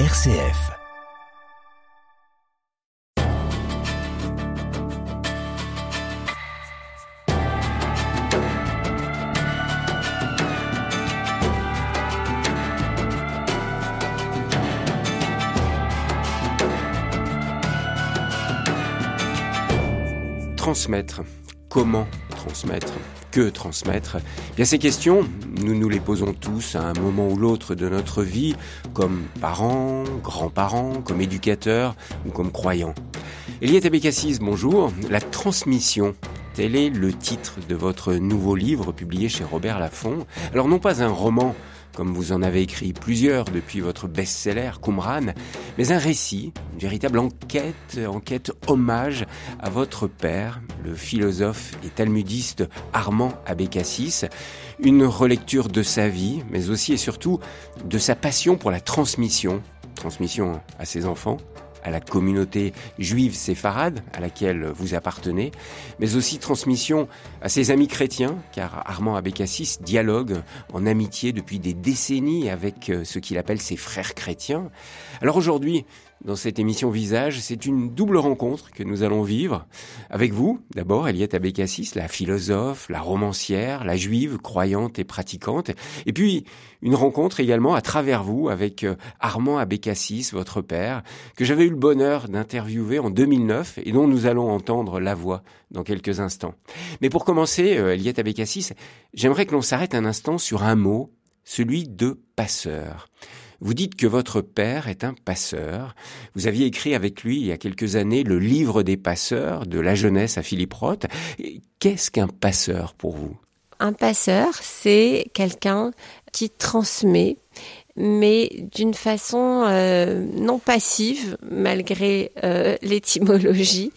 RCF. Transmettre. Comment transmettre? Que transmettre Bien ces questions, nous nous les posons tous à un moment ou l'autre de notre vie, comme parents, grands-parents, comme éducateurs ou comme croyants. Eliette Abécassis, bonjour. La transmission, tel est le titre de votre nouveau livre publié chez Robert Laffont. Alors non pas un roman comme vous en avez écrit plusieurs depuis votre best-seller Qumran, mais un récit, une véritable enquête, enquête hommage à votre père, le philosophe et talmudiste Armand Abécassis, une relecture de sa vie, mais aussi et surtout de sa passion pour la transmission, transmission à ses enfants, à la communauté juive séfarade à laquelle vous appartenez, mais aussi transmission à ses amis chrétiens, car Armand Abécassis dialogue en amitié depuis des décennies avec euh, ce qu'il appelle ses frères chrétiens. Alors aujourd'hui, dans cette émission Visage, c'est une double rencontre que nous allons vivre avec vous. D'abord, Eliette Abécassis, la philosophe, la romancière, la juive, croyante et pratiquante. Et puis, une rencontre également à travers vous avec euh, Armand Abécassis, votre père, que j'avais eu le bonheur d'interviewer en 2009 et dont nous allons entendre la voix dans quelques instants. Mais pour commencer, euh, Eliette Abécassis, j'aimerais que l'on s'arrête un instant sur un mot, celui de passeur. Vous dites que votre père est un passeur. Vous aviez écrit avec lui il y a quelques années le livre des passeurs de la jeunesse à Philippe Roth. Qu'est-ce qu'un passeur pour vous? Un passeur, c'est quelqu'un qui transmet mais d'une façon euh, non passive, malgré euh, l'étymologie.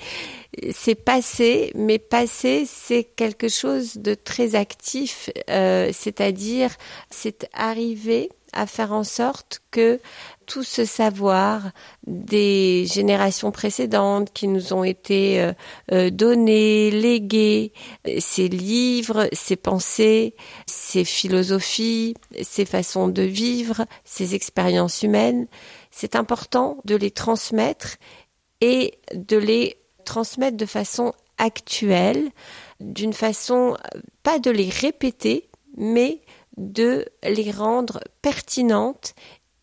C'est passé, mais passé, c'est quelque chose de très actif, euh, c'est-à-dire c'est arrivé à faire en sorte que tout ce savoir des générations précédentes qui nous ont été euh, euh, donnés, légués, ces livres, ces pensées, ces philosophies, ces façons de vivre, ces expériences humaines, c'est important de les transmettre et de les transmettre de façon actuelle, d'une façon pas de les répéter, mais de les rendre pertinentes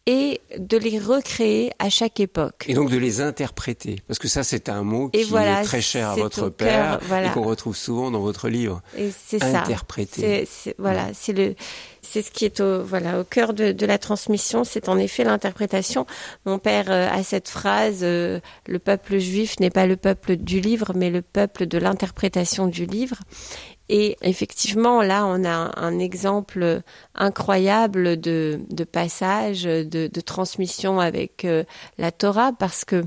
et de les recréer à chaque époque. Et donc de les interpréter, parce que ça c'est un mot qui est très cher à votre père et qu'on retrouve souvent dans votre livre. C'est ça. Interpréter. voilà, c'est le, c'est ce qui est au, voilà, au cœur de, de la transmission, c'est en effet l'interprétation. Mon père euh, a cette phrase euh, le peuple juif n'est pas le peuple du livre, mais le peuple de l'interprétation du livre. Et effectivement, là, on a un exemple incroyable de, de passage, de, de, transmission avec euh, la Torah, parce que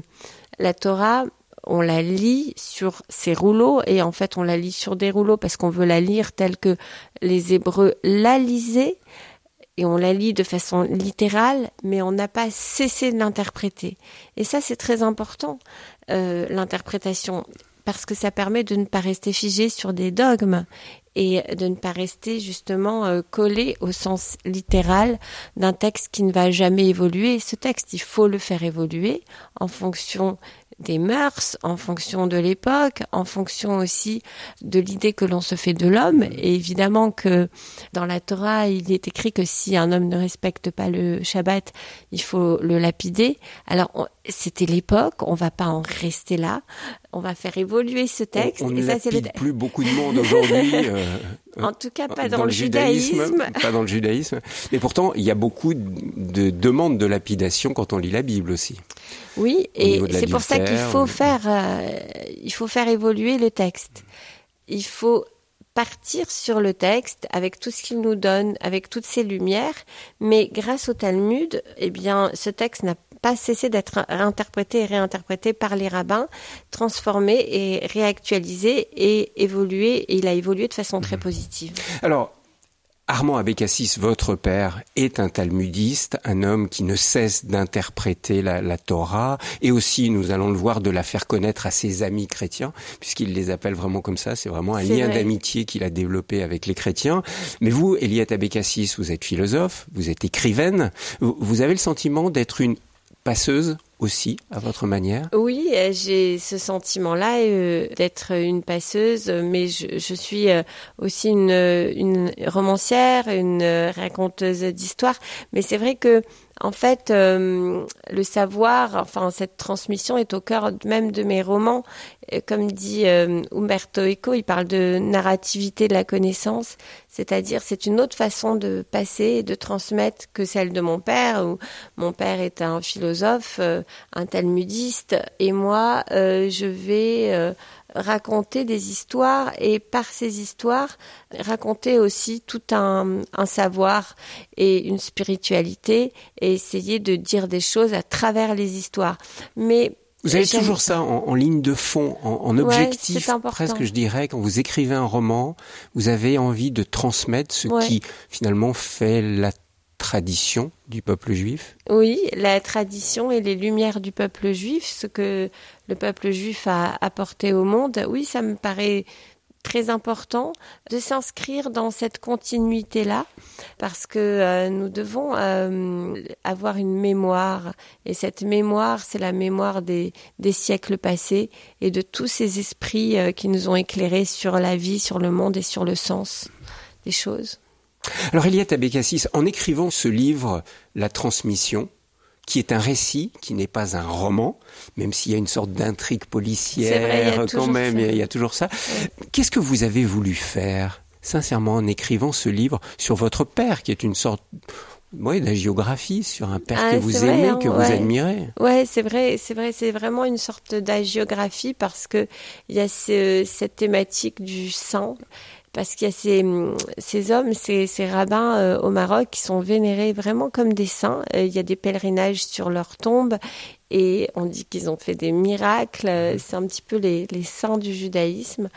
la Torah, on la lit sur ces rouleaux, et en fait, on la lit sur des rouleaux parce qu'on veut la lire telle que les Hébreux la lisaient, et on la lit de façon littérale, mais on n'a pas cessé de l'interpréter. Et ça, c'est très important, euh, l'interprétation parce que ça permet de ne pas rester figé sur des dogmes et de ne pas rester justement euh, collé au sens littéral d'un texte qui ne va jamais évoluer. Ce texte, il faut le faire évoluer en fonction des mœurs, en fonction de l'époque, en fonction aussi de l'idée que l'on se fait de l'homme. Et évidemment que dans la Torah, il est écrit que si un homme ne respecte pas le Shabbat, il faut le lapider. Alors c'était l'époque, on va pas en rester là. On va faire évoluer ce texte. On, ne lapide plus beaucoup de monde aujourd'hui. Euh, en tout cas, pas dans, le judaïsme. Pas dans le judaïsme. Mais pourtant, il y a beaucoup de demandes de lapidation quand on lit la Bible aussi. Oui, et c'est pour ça qu'il faut faire, euh, il faut faire évoluer le texte. Il faut partir sur le texte avec tout ce qu'il nous donne, avec toutes ses lumières, mais grâce au Talmud, eh bien, ce texte n'a pas cessé d'être réinterprété et réinterprété par les rabbins, transformé et réactualisé et évolué, et il a évolué de façon très positive. Alors, Armand Abécassis, votre père, est un talmudiste, un homme qui ne cesse d'interpréter la, Torah, et aussi, nous allons le voir, de la faire connaître à ses amis chrétiens, puisqu'il les appelle vraiment comme ça. C'est vraiment un lien d'amitié qu'il a développé avec les chrétiens. Mais vous, Eliette Abécassis, vous êtes philosophe, vous êtes écrivaine, vous avez le sentiment d'être une passeuse aussi, à votre manière Oui, euh, j'ai ce sentiment-là euh, d'être une passeuse, mais je, suis euh, aussi une, une romancière, une raconteuse d'histoire. Mais c'est vrai que en fait, euh, le savoir, enfin cette transmission est au cœur même de mes romans. Comme dit euh, Umberto Eco, il parle de narrativité de la connaissance, c'est-à-dire c'est une autre façon de passer et de transmettre que celle de mon père. Où mon père est un philosophe, euh, un talmudiste, et moi, je vais raconter des histoires et par ces histoires raconter aussi tout un, savoir et une spiritualité et essayer de dire des choses à travers les histoires. Mais vous avez toujours ça en, ligne de fond, en, objectif presque, je dirais, quand vous écrivez un roman, vous avez envie de transmettre ce qui finalement fait la tradition du peuple juif Oui, la tradition et les lumières du peuple juif, ce que le peuple juif a apporté au monde, oui, ça me paraît très important de s'inscrire dans cette continuité-là, parce que euh, nous devons euh, avoir une mémoire, et cette mémoire, c'est la mémoire des, siècles passés et de tous ces esprits euh, qui nous ont éclairés sur la vie, sur le monde et sur le sens des choses. Alors Eliette Abécassis, en écrivant ce livre, La transmission, qui est un récit, qui n'est pas un roman, même s'il y a une sorte d'intrigue policière quand même, il y a toujours ça. Qu'est-ce que vous avez voulu faire, sincèrement, en écrivant ce livre sur votre père, qui est une sorte oui, d'agiographie sur un père ah, que vous aimez, hein, que vous admirez? Ouais, c'est vrai, c'est vrai, c'est vraiment une sorte d'agiographie parce que il y a cette thématique du sang parce qu'il y a ces, ces hommes, ces, ces rabbins euh, au Maroc qui sont vénérés vraiment comme des saints. Euh, il y a des pèlerinages sur leurs tombes et on dit qu'ils ont fait des miracles. Euh, c'est un petit peu les, les saints du judaïsme.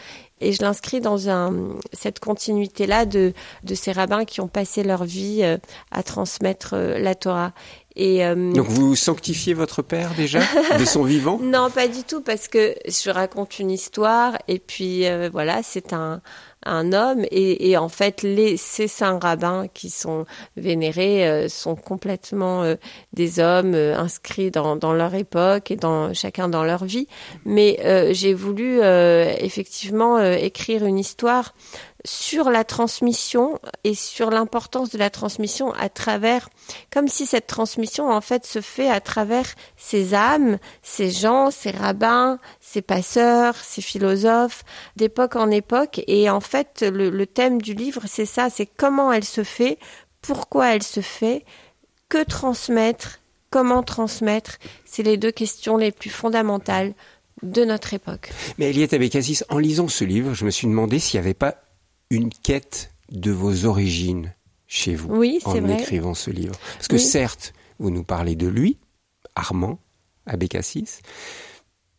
Et je l'inscris dans un, cette continuité-là de, de ces rabbins qui ont passé leur vie à transmettre la Torah. Et, Donc vous sanctifiez votre père déjà de son vivant? Non, pas du tout, parce que je raconte une histoire et puis voilà, c'est un, un homme et, en fait les ces saints rabbins qui sont vénérés euh, sont complètement euh, des hommes euh, inscrits dans, dans, leur époque et dans chacun dans leur vie. Mais j'ai voulu effectivement écrire une histoire sur la transmission et sur l'importance de la transmission à travers, comme si cette transmission en fait se fait à travers ces âmes, ces gens, ces rabbins, ces passeurs, ces philosophes, d'époque en époque. Et en fait, le, thème du livre, c'est ça, c'est comment elle se fait, pourquoi elle se fait, que transmettre, comment transmettre. C'est les deux questions les plus fondamentales de notre époque. Mais Eliette Abécasis, en lisant ce livre, je me suis demandé s'il n'y avait pas une quête de vos origines chez vous en écrivant ce livre. Parce que certes, vous nous parlez de lui, Armand Abécassis,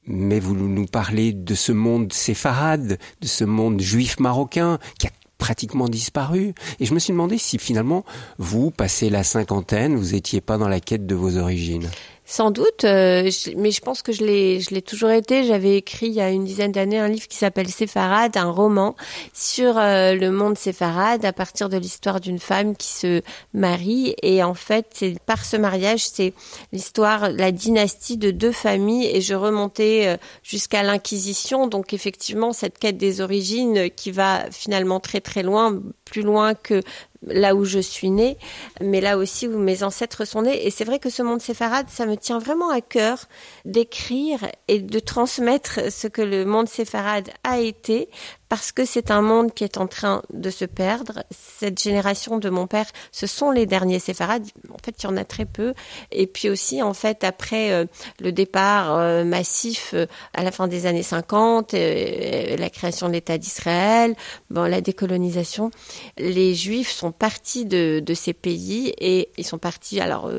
mais vous nous parlez de ce monde séfarade, de ce monde juif marocain qui a pratiquement disparu. Et je me suis demandé si finalement, vous, passé la cinquantaine, vous étiez pas dans la quête de vos origines. Sans doute, euh, mais je pense que je l'ai, je l'ai toujours été. J'avais écrit il y a une dizaine d'années un livre qui s'appelle Séfarade, un roman sur euh, le monde séfarade à partir de l'histoire d'une femme qui se marie et en fait, c'est par ce mariage, c'est l'histoire, la dynastie de deux familles et je remontais euh, jusqu'à l'Inquisition. Donc effectivement, cette quête des origines qui va finalement très très loin, plus loin que là où je suis née, mais là aussi où mes ancêtres sont nés. Et c'est vrai que ce monde séfarade, ça me tient vraiment à cœur d'écrire et de transmettre ce que le monde séfarade a été, parce que c'est un monde qui est en train de se perdre. Cette génération de mon père, ce sont les derniers séfarades. En fait, il y en a très peu. Et puis aussi, en fait, après euh, le départ euh, massif euh, à la fin des années 50, la création de l'État d'Israël, bon, la décolonisation, les Juifs sont partis de, ces pays et ils sont partis. Alors,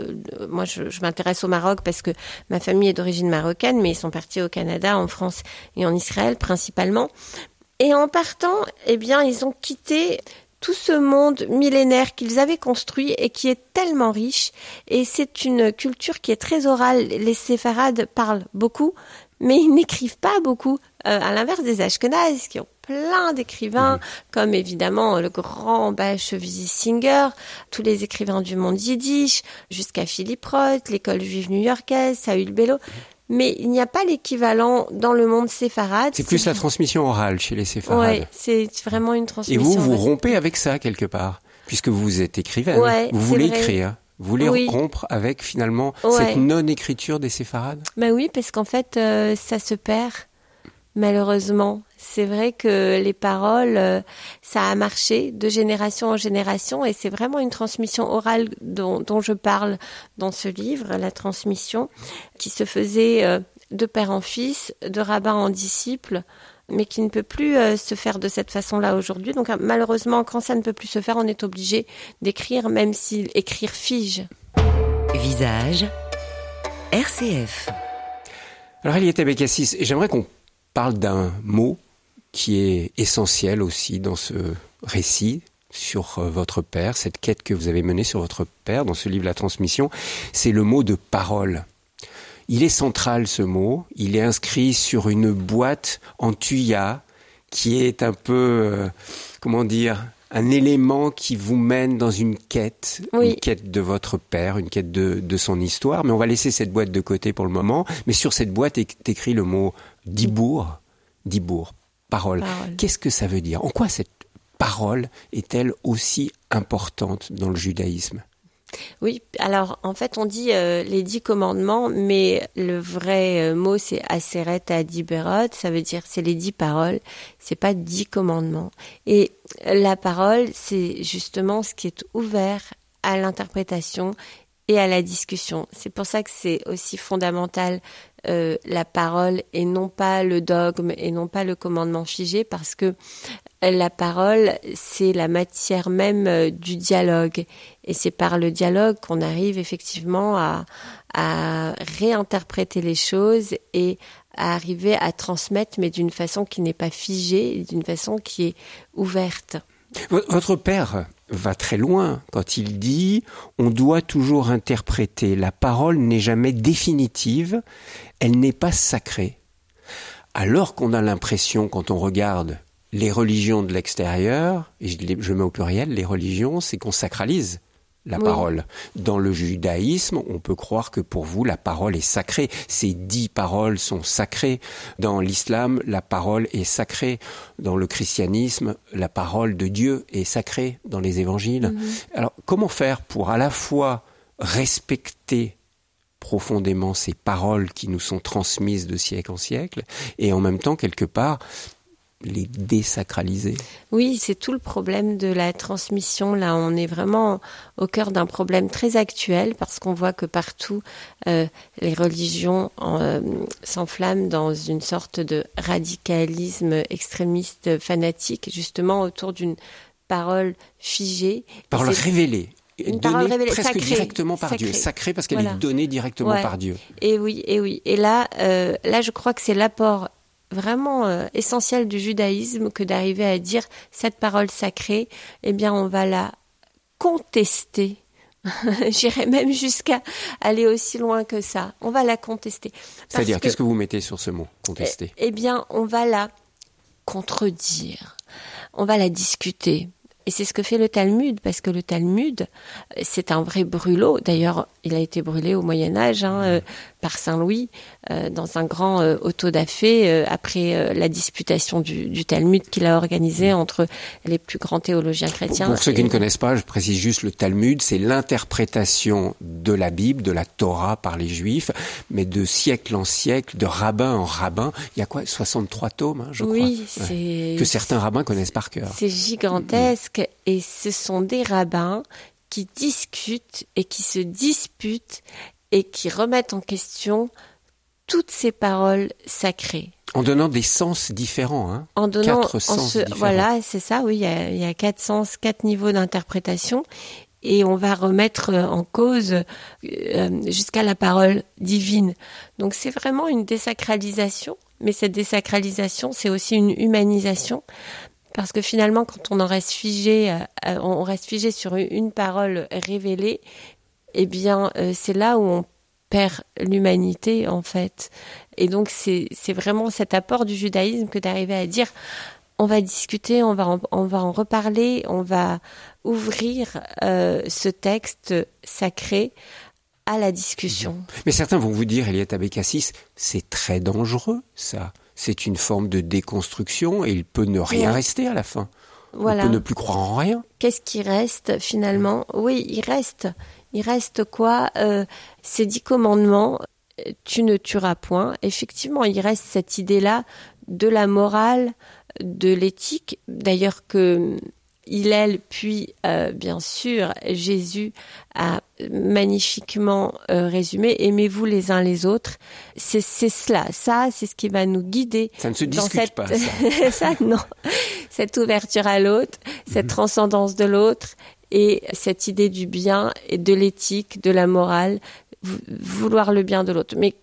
moi, je m'intéresse au Maroc parce que ma famille est d'origine marocaine, mais ils sont partis au Canada, en France et en Israël principalement. Et en partant, eh bien, ils ont quitté tout ce monde millénaire qu'ils avaient construit et qui est tellement riche. Et c'est une culture qui est très orale. Les séfarades parlent beaucoup, mais ils n'écrivent pas beaucoup. Euh, à l'inverse des Ashkenazes qui ont plein d'écrivains, comme évidemment le grand Bachevisi Singer, tous les écrivains du monde yiddish, jusqu'à Philippe Roth, l'école juive new-yorkaise, Saül Bello. Mais il n'y a pas l'équivalent dans le monde séfarade. C'est plus la transmission orale chez les séfarades. Oui, c'est vraiment une transmission. Et vous, vous rompez avec ça quelque part, puisque vous êtes écrivain. vous voulez écrire. Vous voulez rompre avec finalement cette non-écriture des séfarades? Ben oui, parce qu'en fait, euh, ça se perd malheureusement. C'est vrai que les paroles, euh, ça a marché de génération en génération et c'est vraiment une transmission orale dont, je parle dans ce livre, la transmission, qui se faisait euh, de père en fils, de rabbin en disciple, mais qui ne peut plus euh, se faire de cette façon-là aujourd'hui. Donc malheureusement, quand ça ne peut plus se faire, on est obligé d'écrire, même si écrire fige. Visage, RCF. Alors Eliette Bekassis, j'aimerais qu'on parle d'un mot qui est essentiel aussi dans ce récit sur euh, votre père, cette quête que vous avez menée sur votre père dans ce livre La Transmission, c'est le mot de parole. Il est central ce mot, il est inscrit sur une boîte en tuya qui est un peu, euh, comment dire, un élément qui vous mène dans une quête, une quête de votre père, une quête de, de, son histoire. Mais on va laisser cette boîte de côté pour le moment. Mais sur cette boîte est écrit le mot Dibour, Dibour, parole. Qu'est-ce que ça veut dire? En quoi cette parole est-elle aussi importante dans le judaïsme? Oui, alors en fait on dit euh, les dix commandements, mais le vrai euh, mot c'est Aseret Adiberot, ça veut dire c'est les dix paroles, c'est pas dix commandements. Et la parole c'est justement ce qui est ouvert à l'interprétation et à la discussion. C'est pour ça que c'est aussi fondamental euh, la parole et non pas le dogme et non pas le commandement figé parce que la parole, c'est la matière même euh, du dialogue. Et c'est par le dialogue qu'on arrive effectivement à, à réinterpréter les choses et à arriver à transmettre, mais d'une façon qui n'est pas figée, d'une façon qui est ouverte. Votre père va très loin quand il dit on doit toujours interpréter. La parole n'est jamais définitive, elle n'est pas sacrée. Alors qu'on a l'impression, quand on regarde les religions de l'extérieur, et je, mets au pluriel, les religions, c'est qu'on sacralise la parole. Dans le judaïsme, on peut croire que pour vous, la parole est sacrée. Ces dix paroles sont sacrées. Dans l'islam, la parole est sacrée. Dans le christianisme, la parole de Dieu est sacrée dans les évangiles. Mhm. Alors, comment faire pour à la fois respecter profondément ces paroles qui nous sont transmises de siècle en siècle et en même temps, quelque part, les désacraliser. Oui, c'est tout le problème de la transmission. Là, on est vraiment au cœur d'un problème très actuel parce qu'on voit que partout, euh, les religions euh, s'enflamment dans une sorte de radicalisme extrémiste fanatique, justement autour d'une parole figée. Parole révélée. Une parole révélée, presque directement par Dieu, sacrée parce qu'elle est donnée directement par Dieu. Et oui, et oui. Et là, euh, là, je crois que c'est l'apport vraiment euh, essentiel du judaïsme que d'arriver à dire cette parole sacrée, eh bien on va la contester. J'irais même jusqu'à aller aussi loin que ça. On va la contester. C'est-à-dire, qu'est-ce que vous mettez sur ce mot, contester? Eh bien, on va la contredire. On va la discuter. Et c'est ce que fait le Talmud, parce que le Talmud, c'est un vrai brûlot. D'ailleurs, il a été brûlé au Moyen Âge hein, euh, par Saint Louis euh, dans un grand euh, auto-da-fé après la disputation du, Talmud qu'il a organisé entre les plus grands théologiens chrétiens. Pour ceux qui ne connaissent pas, je précise juste le Talmud, c'est l'interprétation de la Bible, de la Torah par les Juifs, mais de siècle en siècle, de rabbin en rabbin. Il y a quoi 63 tomes, hein, je crois. Que certains rabbins connaissent par cœur. C'est gigantesque et ce sont des rabbins qui discutent et qui se disputent et qui remettent en question toutes ces paroles sacrées. En donnant des sens différents, hein En donnant, quatre sens différents. Voilà, c'est ça. Oui, il y, a, quatre sens, quatre niveaux d'interprétation, et on va remettre en cause euh, jusqu'à la parole divine. Donc c'est vraiment une désacralisation, mais cette désacralisation, c'est aussi une humanisation, parce que finalement, quand on en reste figé, euh, euh, on reste figé sur une parole révélée, eh bien, euh, c'est là où on perd l'humanité, en fait. Et donc, c'est vraiment cet apport du judaïsme que d'arriver à dire, on va discuter, on va en, on va en reparler, on va ouvrir euh, ce texte sacré à la discussion. Mais certains vont vous dire, Eliette Abécassis, c'est très dangereux, ça. C'est une forme de déconstruction et il peut ne rien rester à la fin. Voilà. On peut ne plus croire en rien. Qu'est-ce qui reste finalement? Oui, il reste. Il reste quoi euh, Ces dix commandements, tu ne tueras point. Effectivement, il reste cette idée-là de la morale, de l'éthique. D'ailleurs que Hillel, puis euh, bien sûr Jésus a magnifiquement euh, résumé aimez-vous les uns les autres. C'est cela, ça, c'est ce qui va nous guider. Ça ne se discute cette... pas. Ça. ça, non. Cette ouverture à l'autre, cette mhm. transcendance de l'autre et cette idée du bien et de l'éthique, de la morale, vouloir le bien de l'autre. Mais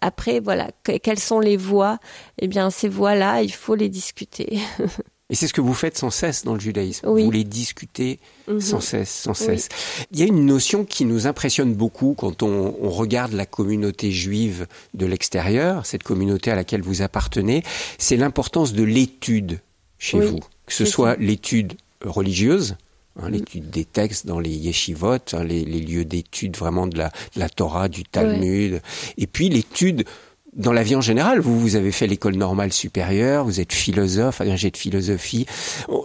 après, voilà, quelles sont les voies? Eh bien, ces voies-là, il faut les discuter. Et c'est ce que vous faites sans cesse dans le judaïsme. Vous les discutez mhm. sans cesse, sans cesse. Il y a une notion qui nous impressionne beaucoup quand on, on regarde la communauté juive de l'extérieur, cette communauté à laquelle vous appartenez, c'est l'importance de l'étude chez vous. Que ce soit l'étude religieuse, Hein, l'étude des textes dans les yeshivot, hein, les, les, lieux d'étude vraiment de la, de la Torah, du Talmud, et puis l'étude dans la vie en général. Vous, vous avez fait l'école normale supérieure, vous êtes philosophe, agrégé de philosophie,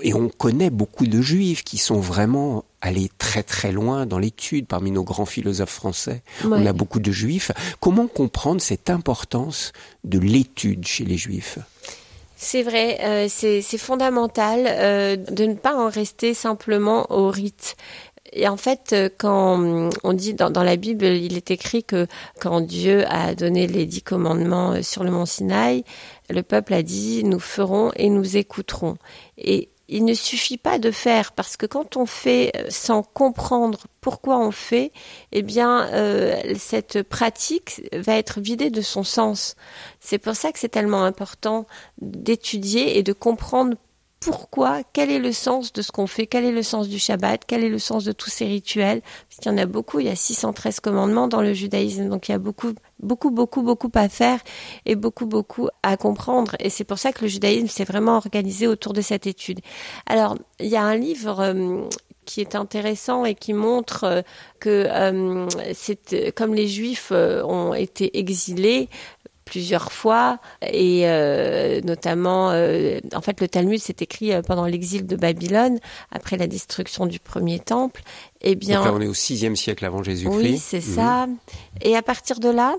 et on connaît beaucoup de juifs qui sont vraiment allés très très loin dans l'étude parmi nos grands philosophes français. On a beaucoup de juifs. Comment comprendre cette importance de l'étude chez les juifs? C'est vrai, euh, c'est fondamental euh, de ne pas en rester simplement au rite. Et en fait, euh, quand on dit dans, dans, la Bible, il est écrit que quand Dieu a donné les dix commandements sur le mont Sinaï, le peuple a dit nous ferons et nous écouterons. Et il ne suffit pas de faire parce que quand on fait euh, sans comprendre pourquoi on fait, eh bien euh, cette pratique va être vidée de son sens. C'est pour ça que c'est tellement important d'étudier et de comprendre pourquoi, quel est le sens de ce qu'on fait, quel est le sens du Shabbat, quel est le sens de tous ces rituels, parce qu'il y en a beaucoup, il y a 613 commandements dans le judaïsme, donc il y a beaucoup, beaucoup, beaucoup, beaucoup à faire et beaucoup, beaucoup à comprendre. Et c'est pour ça que le judaïsme s'est vraiment organisé autour de cette étude. Alors, il y a un livre euh, qui est intéressant et qui montre euh, que euh, comme les juifs ont été exilés, plusieurs fois. Et euh, notamment euh, en fait le Talmud s'est écrit euh, pendant l'exil de Babylone après la destruction du premier temple. Et eh bien Donc là, on est au sixième siècle avant Jésus-Christ. Oui c'est mhm. ça. Et à partir de là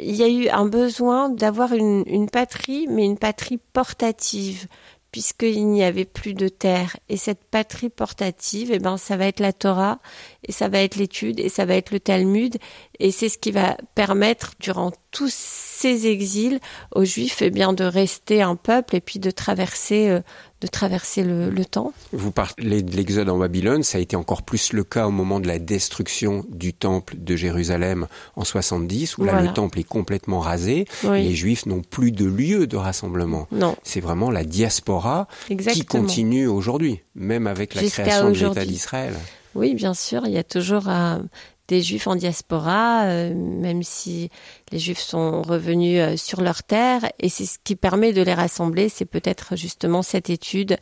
il y a eu un besoin d'avoir une, une patrie mais une patrie portative puisqu'il n'y avait plus de terre. Et cette patrie portative, eh ben, ça va être la Torah, et ça va être l'étude, et ça va être le Talmud, et c'est ce qui va permettre, durant tous ces exils, aux Juifs, eh bien, de rester un peuple et puis de traverser, euh, de traverser le, le, temps. Vous parlez de l'exode en Babylone, ça a été encore plus le cas au moment de la destruction du temple de Jérusalem en 70, où là le temple est complètement rasé. Les Juifs n'ont plus de lieu de rassemblement. Non. C'est vraiment la diaspora qui continue aujourd'hui, même avec la création de l'État d'Israël. Oui, bien sûr, il y a toujours un, des juifs en diaspora, euh, même si les juifs sont revenus euh, sur leur terre. Et c'est ce qui permet de les rassembler, c'est peut-être justement cette étude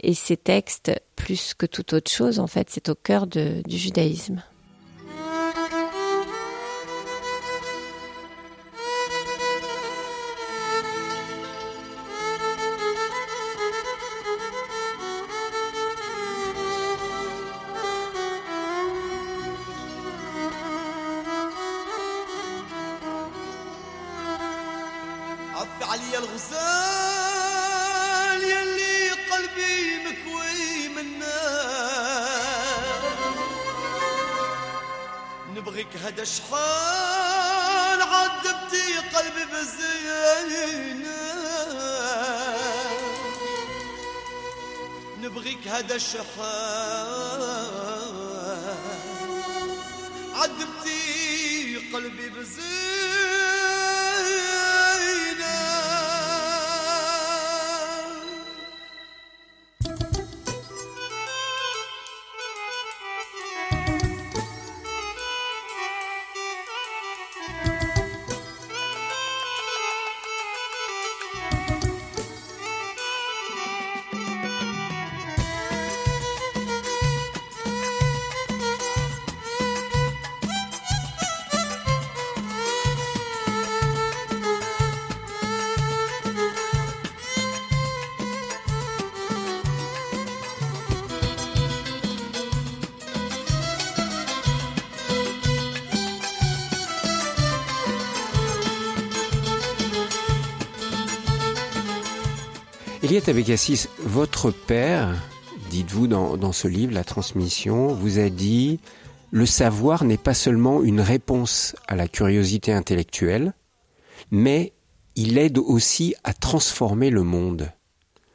et ces textes, plus que toute autre chose, en fait, c'est au cœur de, du judaïsme. الشفاعة Eliette Abécassis, votre père, dites-vous dans, dans ce livre, La transmission, vous a dit le savoir n'est pas seulement une réponse à la curiosité intellectuelle, mais il aide aussi à transformer le monde.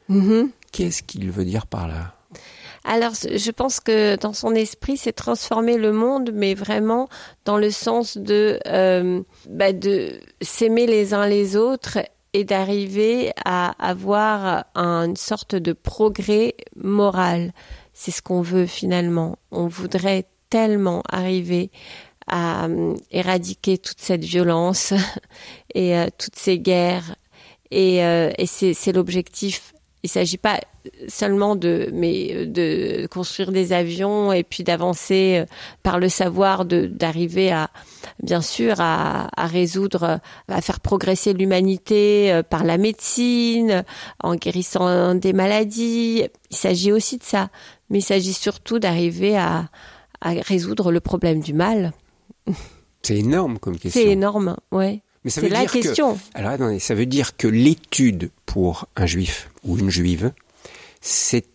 Mm-hmm. Qu'est-ce qu'il veut dire par là? Alors, je pense que dans son esprit, c'est transformer le monde, mais vraiment dans le sens de, euh, bah de s'aimer les uns les autres et d'arriver à avoir une sorte de progrès moral. C'est ce qu'on veut finalement. On voudrait tellement arriver à euh, éradiquer toute cette violence et euh, toutes ces guerres. Et, euh, et c'est l'objectif. Il ne s'agit pas seulement de, mais de construire des avions et puis d'avancer par le savoir, d'arriver à, bien sûr, à, à, résoudre, à faire progresser l'humanité par la médecine, en guérissant des maladies. Il s'agit aussi de ça, mais il s'agit surtout d'arriver à, à résoudre le problème du mal. C'est énorme comme question. C'est énorme, ouais. Mais c'est la question. alors attendez, ça veut dire que l'étude pour un juif ou une juive, c'est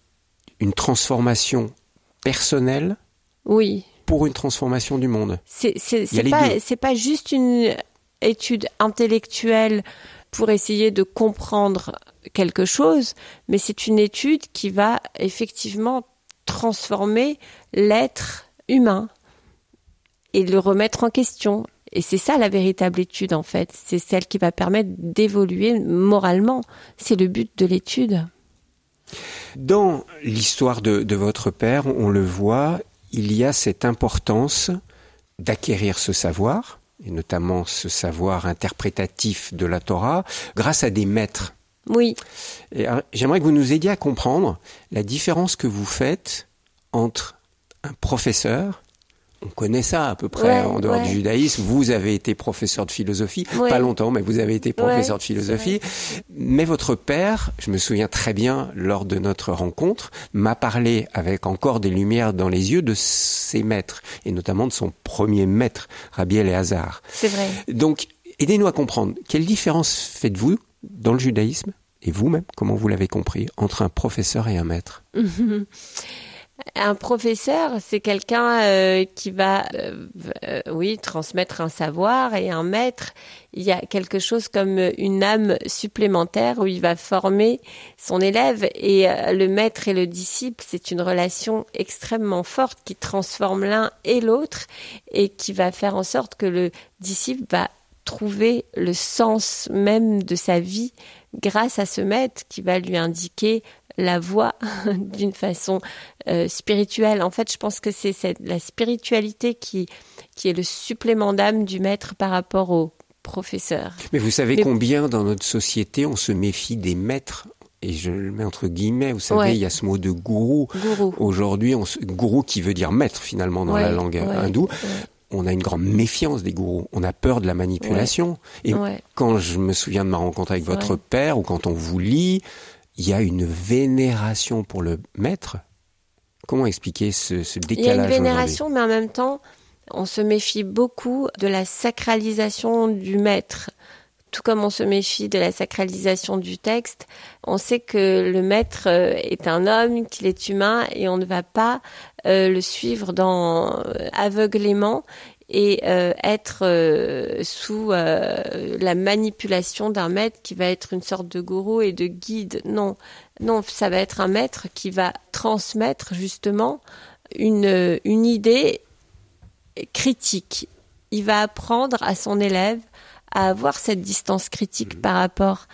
une transformation personnelle. Oui. Pour une transformation du monde. C'est pas c'est pas juste une étude intellectuelle pour essayer de comprendre quelque chose, mais c'est une étude qui va effectivement transformer l'être humain et le remettre en question. Et c'est ça la véritable étude en fait. C'est celle qui va permettre d'évoluer moralement. C'est le but de l'étude. Dans l'histoire de, de, votre père, on le voit, il y a cette importance d'acquérir ce savoir, et notamment ce savoir interprétatif de la Torah, grâce à des maîtres. Oui. J'aimerais que vous nous aidiez à comprendre la différence que vous faites entre un professeur. On connaît ça à peu près en dehors du judaïsme. Vous avez été professeur de philosophie, pas longtemps, mais vous avez été professeur de philosophie. Mais votre père, je me souviens très bien lors de notre rencontre, m'a parlé avec encore des lumières dans les yeux de ses maîtres, et notamment de son premier maître, Rabbi Eliezer. C'est vrai. Donc, aidez-nous à comprendre. Quelle différence faites-vous dans le judaïsme, et vous-même, comment vous l'avez compris, entre un professeur et un maître? Un professeur, c'est quelqu'un euh, qui va, euh, euh, oui, transmettre un savoir et un maître. Il y a quelque chose comme une âme supplémentaire où il va former son élève et le maître et le disciple, c'est une relation extrêmement forte qui transforme l'un et l'autre et qui va faire en sorte que le disciple va trouver le sens même de sa vie grâce à ce maître qui va lui indiquer la voie d'une façon euh, spirituelle. En fait, je pense que c'est la spiritualité qui, qui est le supplément d'âme du maître par rapport au professeur. Mais vous savez combien dans notre société on se méfie des maîtres? Et je le mets entre guillemets, vous savez, il y a ce mot de gourou. Aujourd'hui, gourou qui veut dire maître finalement dans la langue hindoue on a une grande méfiance des gourous. On a peur de la manipulation. Et quand je me souviens de ma rencontre avec votre père ou quand on vous lit, il y a une vénération pour le maître. Comment expliquer ce, ce décalage Il y a une vénération, mais en même temps, on se méfie beaucoup de la sacralisation du maître. Tout comme on se méfie de la sacralisation du texte, on sait que le maître euh, est un homme, qu'il est humain et on ne va pas euh, le suivre dans euh, aveuglément et être sous la manipulation d'un maître qui va être une sorte de gourou et de guide. Non, non, ça va être un maître qui va transmettre justement une, une idée critique. Il va apprendre à son élève à avoir cette distance critique par rapport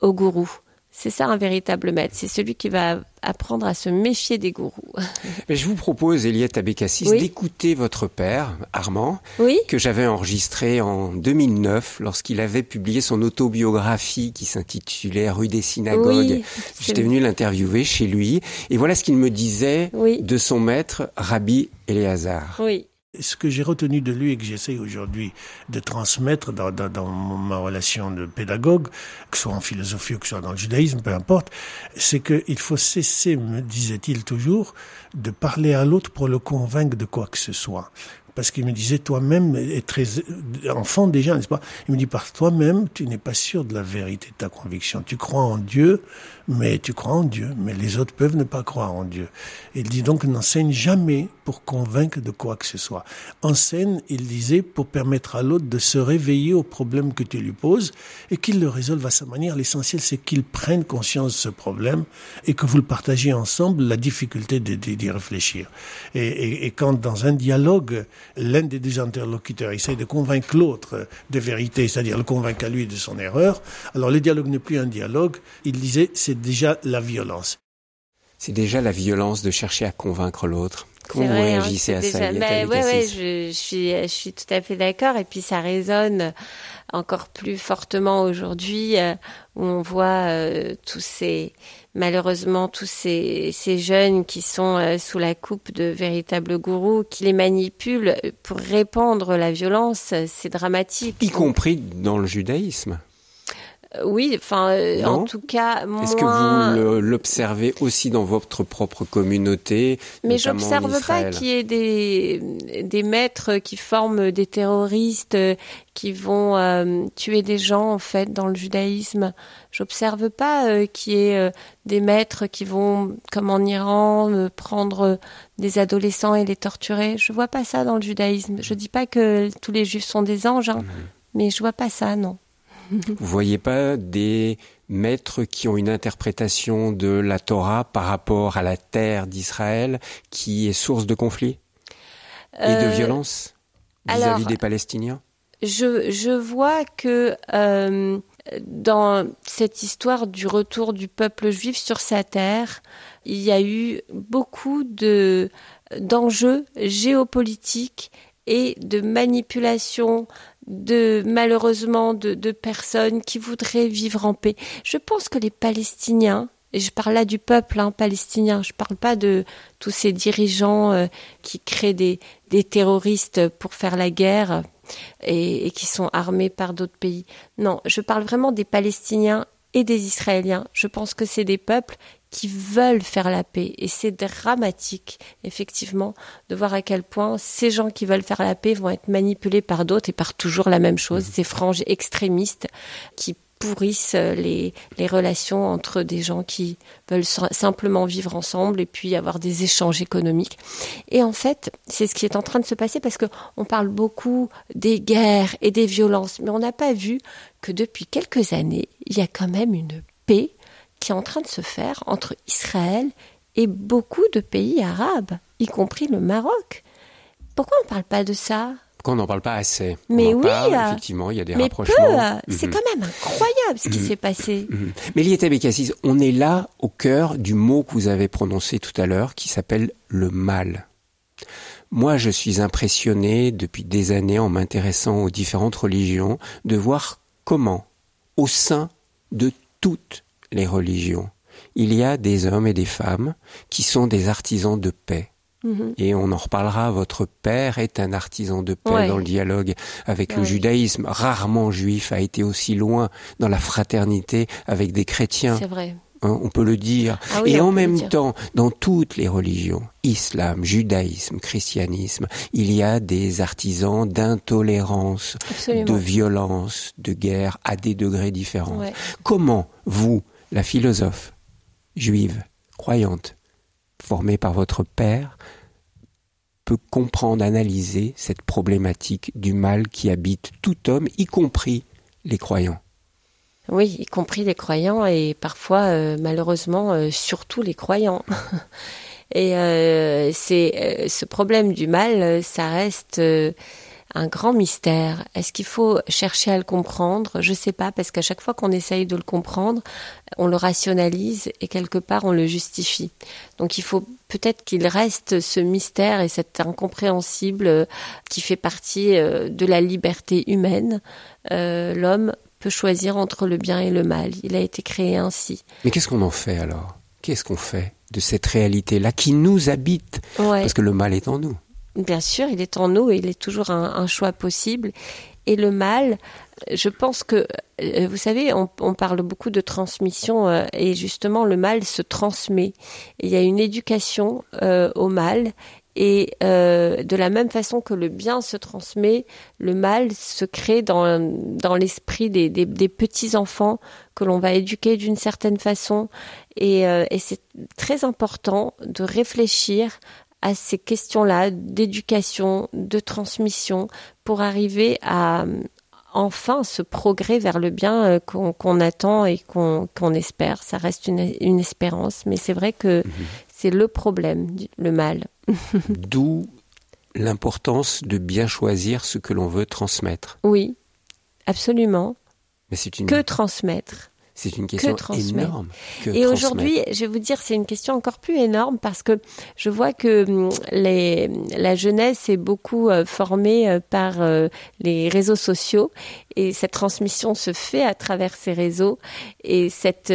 au gourou. C'est ça un véritable maître, c'est celui qui va apprendre à se méfier des gourous. Mais je vous propose, Eliette Abécassis, d'écouter votre père, Armand, que j'avais enregistré en 2009 lorsqu'il avait publié son autobiographie qui s'intitulait Rue des synagogues. J'étais venu l'interviewer chez lui et voilà ce qu'il me disait de son maître, Rabbi Eleazar. Oui. Ce que j'ai retenu de lui et que j'essaye aujourd'hui de transmettre dans, ma relation de pédagogue, que ce soit en philosophie ou que ce soit dans le judaïsme, peu importe, c'est qu'il faut cesser, me disait-il toujours, de parler à l'autre pour le convaincre de quoi que ce soit parce qu'il me disait toi-même est très enfant déjà, n'est-ce pas? Il me dit par toi-même, tu n'es pas sûr de la vérité de ta conviction. Tu crois en Dieu, mais tu crois en Dieu, mais les autres peuvent ne pas croire en Dieu. Il dit donc n'enseigne jamais pour convaincre de quoi que ce soit. Enseigne, il disait, pour permettre à l'autre de se réveiller au problème que tu lui poses et qu'il le résolve à sa manière. L'essentiel, c'est qu'il prenne conscience de ce problème et que vous le partagiez ensemble, la difficulté d'y réfléchir. Et, quand dans un dialogue, l'un des deux interlocuteurs essaye de convaincre l'autre de vérité, c'est-à-dire le convaincre à lui de son erreur, alors le dialogue n'est plus un dialogue. Il disait, c'est déjà la violence. C'est déjà la violence de chercher à convaincre l'autre. Comment vous hein, réagissez à ça bah, je, suis, je suis tout à fait d'accord. Et puis ça résonne encore plus fortement aujourd'hui, euh, où on voit euh, tous ces, malheureusement, tous ces, ces jeunes qui sont euh, sous la coupe de véritables gourous, qui les manipulent pour répandre la violence. C'est dramatique. Y compris dans le judaïsme. Oui, enfin, euh, en tout cas, Est-ce que vous l'observez aussi dans votre propre communauté Mais j'observe pas qu'il y ait des, des maîtres qui forment des terroristes qui vont euh, tuer des gens, en fait, dans le judaïsme. J'observe pas euh, qu'il y ait des maîtres qui vont, comme en Iran, prendre des adolescents et les torturer. Je vois pas ça dans le judaïsme. Je dis pas que tous les juifs sont des anges, hein, mhm. mais je vois pas ça, non. Vous voyez pas des maîtres qui ont une interprétation de la Torah par rapport à la terre d'Israël qui est source de conflit et de euh, violence vis-à-vis des Palestiniens? je, je, vois que euh, dans cette histoire du retour du peuple juif sur sa terre, il y a eu beaucoup de d'enjeux géopolitiques et de manipulation de malheureusement de, personnes qui voudraient vivre en paix. Je pense que les Palestiniens, et je parle là du peuple hein, palestinien, je ne parle pas de tous ces dirigeants euh, qui créent des, terroristes pour faire la guerre et qui sont armés par d'autres pays. Non, je parle vraiment des Palestiniens et des Israéliens. Je pense que c'est des peuples qui veulent faire la paix. Et c'est dramatique, effectivement, de voir à quel point ces gens qui veulent faire la paix vont être manipulés par d'autres et par toujours la même chose, mmh. ces franges extrémistes qui pourrissent les, les relations entre des gens qui veulent simplement vivre ensemble et puis avoir des échanges économiques. Et en fait, c'est ce qui est en train de se passer parce que on parle beaucoup des guerres et des violences, mais on n'a pas vu que depuis quelques années, il y a quand même une paix qui est en train de se faire entre Israël et beaucoup de pays arabes, y compris le Maroc. Pourquoi on ne parle pas de ça? Pourquoi on n'en parle pas assez? Mais oui, effectivement, il y a des rapprochements. C'est mhm. quand même incroyable ce qui mhm. s'est passé. Mhm. Mais Lieta Bekassis, on est là au cœur du mot que vous avez prononcé tout à l'heure, qui s'appelle le mal. Moi, je suis impressionné depuis des années en m'intéressant aux différentes religions de voir comment, au sein de toutes les religions. Il y a des hommes et des femmes qui sont des artisans de paix. Mhm. Et on en reparlera, votre père est un artisan de paix dans le dialogue avec le judaïsme. Rarement juif a été aussi loin dans la fraternité avec des chrétiens. C'est vrai. Hein, on peut le dire. Ah et en même temps, dans toutes les religions, islam, judaïsme, christianisme, il y a des artisans d'intolérance, de violence, de guerre à des degrés différents. Comment vous, la philosophe juive, croyante, formée par votre père, peut comprendre, analyser cette problématique du mal qui habite tout homme, y compris les croyants. Oui, y compris les croyants et parfois, euh, malheureusement, euh, surtout les croyants. et euh, c'est ce problème du mal, ça reste un grand mystère. Est-ce qu'il faut chercher à le comprendre? Je ne sais pas, parce qu'à chaque fois qu'on essaye de le comprendre, on le rationalise et quelque part on le justifie. Donc il faut peut-être qu'il reste ce mystère et cet incompréhensible euh, qui fait partie euh, de la liberté humaine. Euh, l'homme peut choisir entre le bien et le mal. Il a été créé ainsi. Mais qu'est-ce qu'on en fait alors? Qu'est-ce qu'on fait de cette réalité-là qui nous habite? Parce que le mal est en nous. Bien sûr, il est en nous et il est toujours un, choix possible. Et le mal, je pense que, euh, vous savez, on, parle beaucoup de transmission euh, et justement le mal se transmet. il y a une éducation euh, au mal Et euh, de la même façon que le bien se transmet, le mal se crée dans, dans l'esprit des, des, des petits-enfants que l'on va éduquer d'une certaine façon. Et, euh, et c'est très important de réfléchir à ces questions-là d'éducation, de transmission, pour arriver à enfin ce progrès vers le bien euh, qu'on attend et qu'on espère. Ça reste une, une espérance, mais c'est vrai que mhm. c'est le problème, le mal. D'où l'importance de bien choisir ce que l'on veut transmettre. Oui, absolument. Mais c'est une... Que transmettre c'est une question énorme. et aujourd'hui, je vais vous dire, c'est une question encore plus énorme parce que je vois que hum, les, la jeunesse est beaucoup euh, formée euh, par euh, les réseaux sociaux. Et cette transmission se fait à travers ces réseaux. Et cette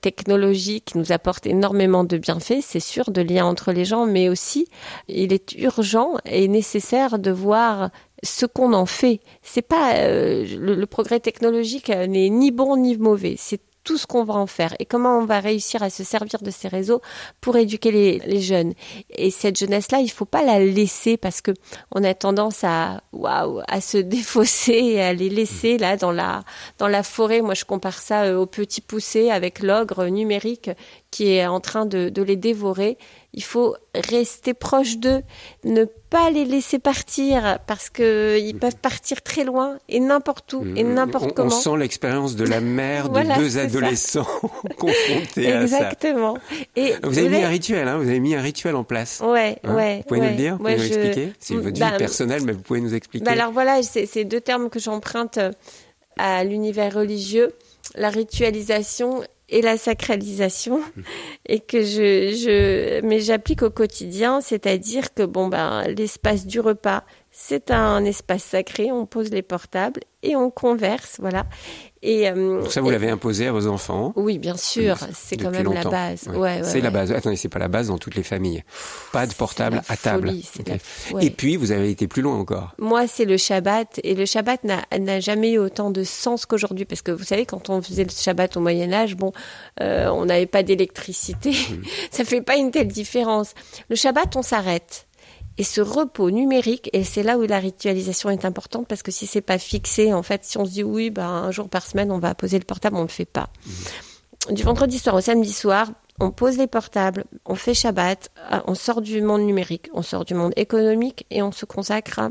technologie qui nous apporte énormément de bienfaits, c'est sûr, de liens entre les gens, mais aussi il est urgent et nécessaire de voir ce qu'on en fait. C'est pas euh, le, progrès technologique n'est ni bon ni mauvais. C'est tout ce qu'on va en faire et comment on va réussir à se servir de ces réseaux pour éduquer les, jeunes. Et cette jeunesse-là, il faut pas la laisser parce que on a tendance à waouh à se défausser et à les laisser là dans la dans la forêt. Moi, je compare ça euh, au petit poussé avec l'ogre numérique qui est en train de, de les dévorer il faut rester proche d'eux, ne pas les laisser partir parce que ils peuvent partir très loin et n'importe où et mm. n'importe comment. On sent l'expérience de la mère de deux adolescents confrontés à ça. Exactement. Et vous avez mis un rituel, hein, vous avez mis un rituel en place. Ouais, hein ouais. Vous pouvez nous le dire, vous pouvez nous expliquer. C'est votre bah, vie personnelle, mais vous pouvez nous expliquer. Bah alors voilà, c'est deux termes que j'emprunte à l'univers religieux la ritualisation et la sacralisation et que je, je mais j'applique au quotidien, c'est-à-dire que bon ben l'espace du repas, c'est un espace sacré, on pose les portables et on converse, voilà. Et euh, ça, vous l'avez imposé à vos enfants Oui, bien sûr, c'est quand même la base. Ouais. c'est la base. Attendez, c'est pas la base dans toutes les familles. Pas de portable à table. Et puis, vous avez été plus loin encore. Moi, c'est le Shabbat, et le Shabbat n'a jamais eu autant de sens qu'aujourd'hui, parce que vous savez, quand on faisait le Shabbat au Moyen Âge, bon, euh, on n'avait pas d'électricité, mmh. ça fait pas une telle différence. Le Shabbat, on s'arrête. Et ce repos numérique, et c'est là où la ritualisation est importante, parce que si c'est pas fixé, en fait, si on se dit oui, ben, un jour par semaine, on va poser le portable, on le fait pas. Mmh. Du vendredi soir au samedi soir, on pose les portables, on fait Shabbat, euh, on sort du monde numérique, on sort du monde économique et on se consacre à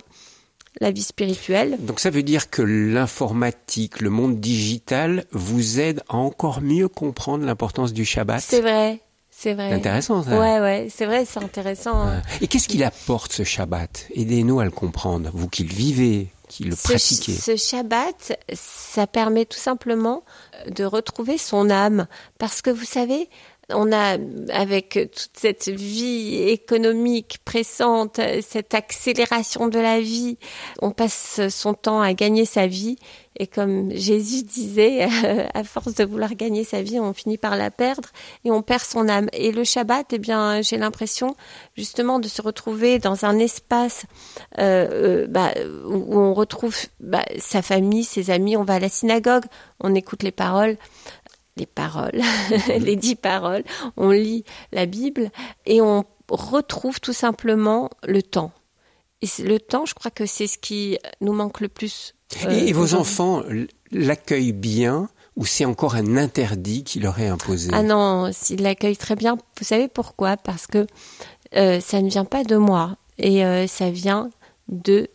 la vie spirituelle. Donc ça veut dire que l'informatique, le monde digital vous aide à encore mieux comprendre l'importance du Shabbat? C'est vrai, c'est vrai. C'est intéressant, ça. Ouais, ouais, c'est vrai, c'est intéressant. Hein. Et qu'est-ce qu'il apporte, ce Shabbat? Aidez-nous à le comprendre, vous qui le vivez, qui le pratiquez. Ce Shabbat, ça permet tout simplement de retrouver son âme. Parce que vous savez, on a, avec toute cette vie économique pressante, cette accélération de la vie, on passe son temps à gagner sa vie. Et comme Jésus disait, à force de vouloir gagner sa vie, on finit par la perdre et on perd son âme. Et le Shabbat, eh bien, j'ai l'impression justement de se retrouver dans un espace euh, euh, bah, où on retrouve bah, sa famille, ses amis. On va à la synagogue, on écoute les paroles les paroles, les dix paroles, on lit la Bible et on retrouve tout simplement le temps. Et le temps, je crois que c'est ce qui nous manque le plus. Euh, et, vos enfants l'accueillent bien ou c'est encore un interdit qu'il leur est imposé? Ah non, ils l'accueillent très bien. Vous savez pourquoi? Parce que euh, ça ne vient pas de moi et euh, ça vient de...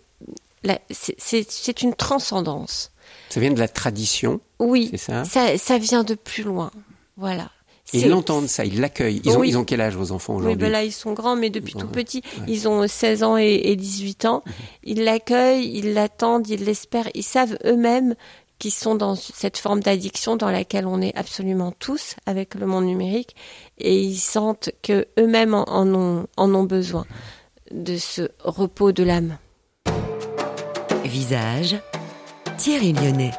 C'est une transcendance. Ça vient de la tradition Oui, ça, ça, ça vient de plus loin. Voilà. Et ils l'entendent ça, ils l'accueillent. Ils, ont, ils ont quel âge vos enfants aujourd'hui Oui, ben là ils sont grands, mais depuis tout petits, ils ont 16 ans et, 18 ans. Mhm. Ils l'accueillent, ils l'attendent, ils l'espèrent. Ils savent eux-mêmes qu'ils sont dans cette forme d'addiction dans laquelle on est absolument tous avec le monde numérique, et ils sentent que eux-mêmes en, ont, en ont besoin de ce repos de l'âme. Visage Thierry Lyonnais.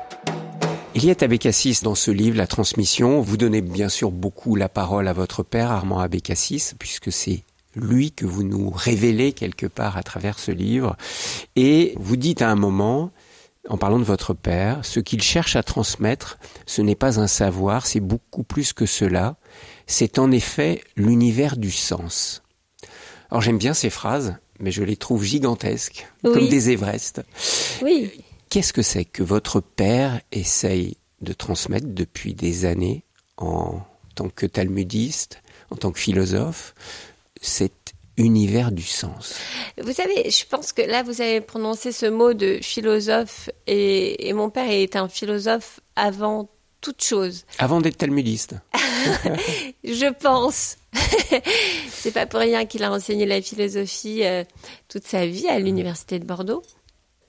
Eliette Abécassis, dans ce livre, La Transmission, vous donnez bien sûr beaucoup la parole à votre père, Armand Abécassis, puisque c'est lui que vous nous révélez quelque part à travers ce livre. Et vous dites à un moment, en parlant de votre père, ce qu'il cherche à transmettre, ce n'est pas un savoir, c'est beaucoup plus que cela. C'est en effet l'univers du sens. Alors j'aime bien ces phrases, mais je les trouve gigantesques, comme des Everest. Oui. Qu'est-ce que c'est que votre père essaye de transmettre depuis des années en tant que talmudiste, en tant que philosophe, cet univers du sens? Vous savez, je pense que là, vous avez prononcé ce mot de philosophe, et, et mon père est un philosophe avant toute chose. Avant d'être talmudiste Je pense. C'est pas pour rien qu'il a enseigné la philosophie euh, toute sa vie à l'université de Bordeaux.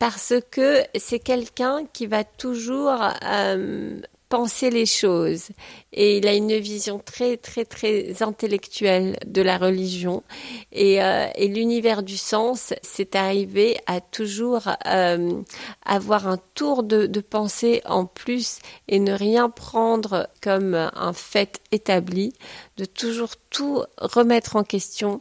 Parce que c'est quelqu'un qui va toujours euh, penser les choses. Et il a une vision très, très, très intellectuelle de la religion. Et, euh, l'univers du sens, c'est arrivé à toujours euh, avoir un tour de, de, pensée en plus et ne rien prendre comme un fait établi, de toujours tout remettre en question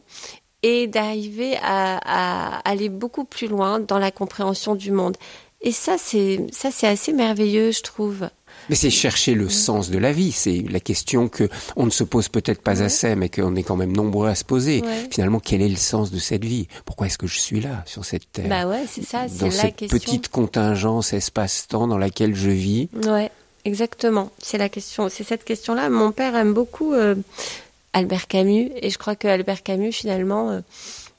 et d'arriver à, à aller beaucoup plus loin dans la compréhension du monde. Et ça, c'est ça, c'est assez merveilleux, je trouve. Mais c'est chercher le sens de la vie. C'est la question que on ne se pose peut-être pas assez, mais qu'on est quand même nombreux à se poser. Finalement, quel est le sens de cette vie? Pourquoi est-ce que je suis là sur cette terre? Bah ouais, c'est ça. Dans cette petite contingence espace-temps dans laquelle je vis. Ouais, exactement. C'est la question. C'est cette question-là. Mon père aime beaucoup euh, Albert Camus, et je crois que Albert Camus finalement. Euh,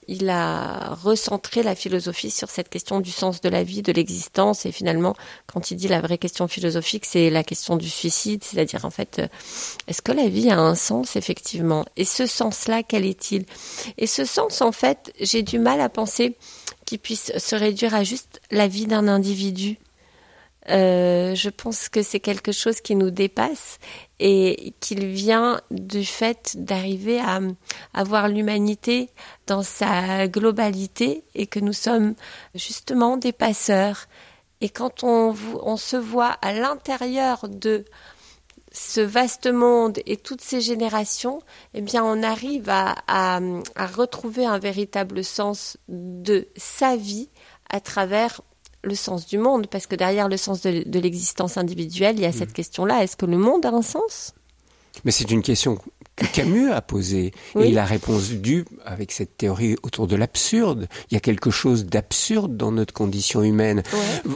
il a recentré la philosophie sur cette question du sens de la vie, de l'existence. Et finalement, quand il dit la vraie question philosophique, c'est la question du suicide, c'est-à-dire en fait, euh, est-ce que la vie a un sens effectivement? Et ce sens-là, quel est-il? Et ce sens, en fait, j'ai du mal à penser qu'il puisse se réduire à juste la vie d'un individu. Euh, je pense que c'est quelque chose qui nous dépasse et qu'il vient du fait d'arriver à, à voir l'humanité dans sa globalité et que nous sommes justement des passeurs. Et quand on, se voit à l'intérieur de ce vaste monde et toutes ces générations, eh bien, on arrive à retrouver un véritable sens de sa vie à travers le sens du monde, parce que derrière le sens de, de l'existence individuelle, il y a cette mm. question-là. Est-ce que le monde a un sens? Mais c'est une question que Camus a posée. Et il a répondu avec cette théorie autour de l'absurde. Il y a quelque chose d'absurde dans notre condition humaine.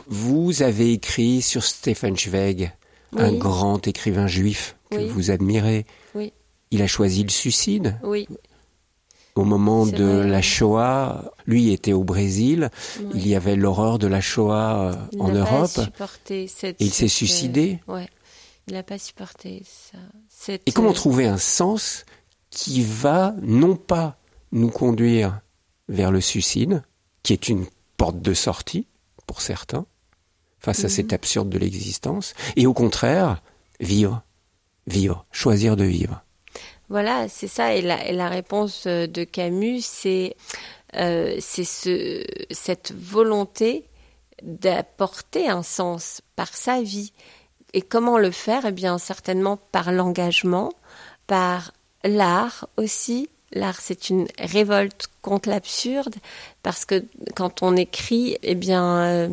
Vous avez écrit sur Stefan Zweig, un grand écrivain juif que vous admirez. Il a choisi le suicide. Oui au moment de la Shoah, lui était au Brésil, il y avait l'horreur de la Shoah euh, en Europe. et il s'est suicidé. Euh, ouais. Il n'a pas supporté ça. Et comment trouver un sens qui va non pas nous conduire vers le suicide, qui est une porte de sortie pour certains, face à cet mhm. absurde de l'existence, et au contraire, vivre, vivre, choisir de vivre. Voilà, c'est ça. Et la, réponse euh, de Camus, c'est euh, cette volonté d'apporter un sens par sa vie. Et comment le faire? Eh bien, certainement par l'engagement, par l'art aussi. L'art, c'est une révolte contre l'absurde, parce que quand on écrit, eh bien, euh,